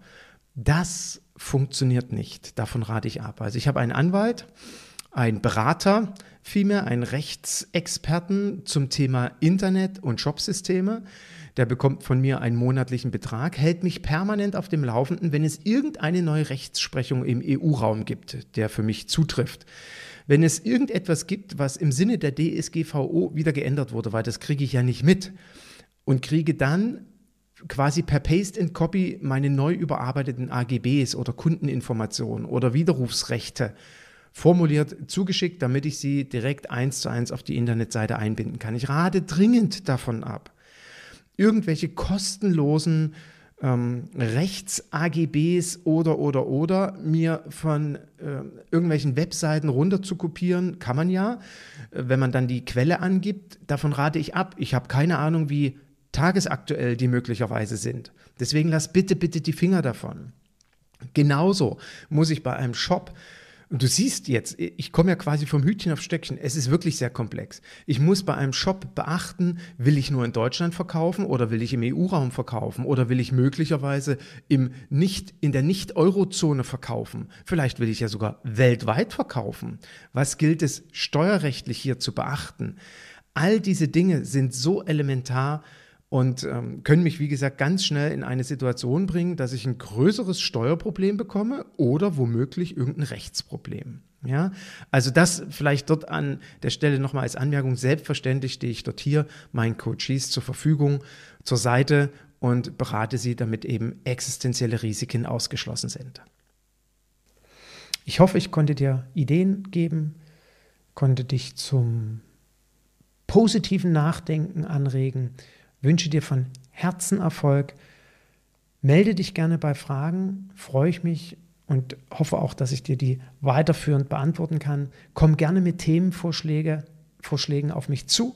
Das funktioniert nicht. Davon rate ich ab. Also ich habe einen Anwalt, einen Berater, vielmehr einen Rechtsexperten zum Thema Internet und Shopsysteme. Der bekommt von mir einen monatlichen Betrag, hält mich permanent auf dem Laufenden, wenn es irgendeine neue Rechtsprechung im EU-Raum gibt, der für mich zutrifft. Wenn es irgendetwas gibt, was im Sinne der DSGVO wieder geändert wurde, weil das kriege ich ja nicht mit und kriege dann quasi per Paste and Copy meine neu überarbeiteten AGBs oder Kundeninformationen oder Widerrufsrechte formuliert zugeschickt, damit ich sie direkt eins zu eins auf die Internetseite einbinden kann. Ich rate dringend davon ab, irgendwelche kostenlosen ähm, Rechts-AGBs oder, oder, oder mir von äh, irgendwelchen Webseiten runter zu kopieren, kann man ja, äh, wenn man dann die Quelle angibt. Davon rate ich ab. Ich habe keine Ahnung, wie tagesaktuell die möglicherweise sind. Deswegen lass bitte, bitte die Finger davon. Genauso muss ich bei einem Shop und du siehst jetzt, ich komme ja quasi vom Hütchen auf Stöckchen. Es ist wirklich sehr komplex. Ich muss bei einem Shop beachten, will ich nur in Deutschland verkaufen oder will ich im EU-Raum verkaufen oder will ich möglicherweise im nicht, in der Nicht-Euro-Zone verkaufen. Vielleicht will ich ja sogar weltweit verkaufen. Was gilt es steuerrechtlich hier zu beachten? All diese Dinge sind so elementar, und ähm, können mich, wie gesagt, ganz schnell in eine Situation bringen, dass ich ein größeres Steuerproblem bekomme oder womöglich irgendein Rechtsproblem. Ja, also das vielleicht dort an der Stelle nochmal als Anmerkung. Selbstverständlich stehe ich dort hier meinen Coaches zur Verfügung, zur Seite und berate sie, damit eben existenzielle Risiken ausgeschlossen sind. Ich hoffe, ich konnte dir Ideen geben, konnte dich zum positiven Nachdenken anregen wünsche dir von Herzen Erfolg. Melde dich gerne bei Fragen, freue ich mich und hoffe auch, dass ich dir die weiterführend beantworten kann. Komm gerne mit Themenvorschlägen Vorschlägen auf mich zu.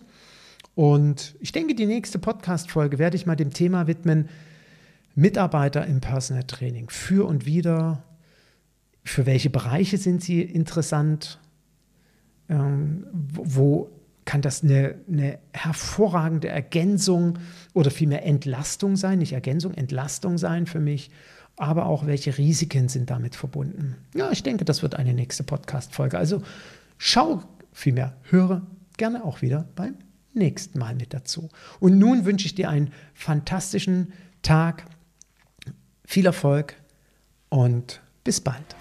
Und ich denke, die nächste Podcast-Folge werde ich mal dem Thema widmen: Mitarbeiter im Personal Training. Für und wieder. Für welche Bereiche sind sie interessant? Ähm, wo kann das eine, eine hervorragende Ergänzung oder vielmehr Entlastung sein, nicht Ergänzung, Entlastung sein für mich, aber auch welche Risiken sind damit verbunden. Ja, ich denke, das wird eine nächste Podcast-Folge. Also schau vielmehr, höre gerne auch wieder beim nächsten Mal mit dazu. Und nun wünsche ich dir einen fantastischen Tag, viel Erfolg und bis bald.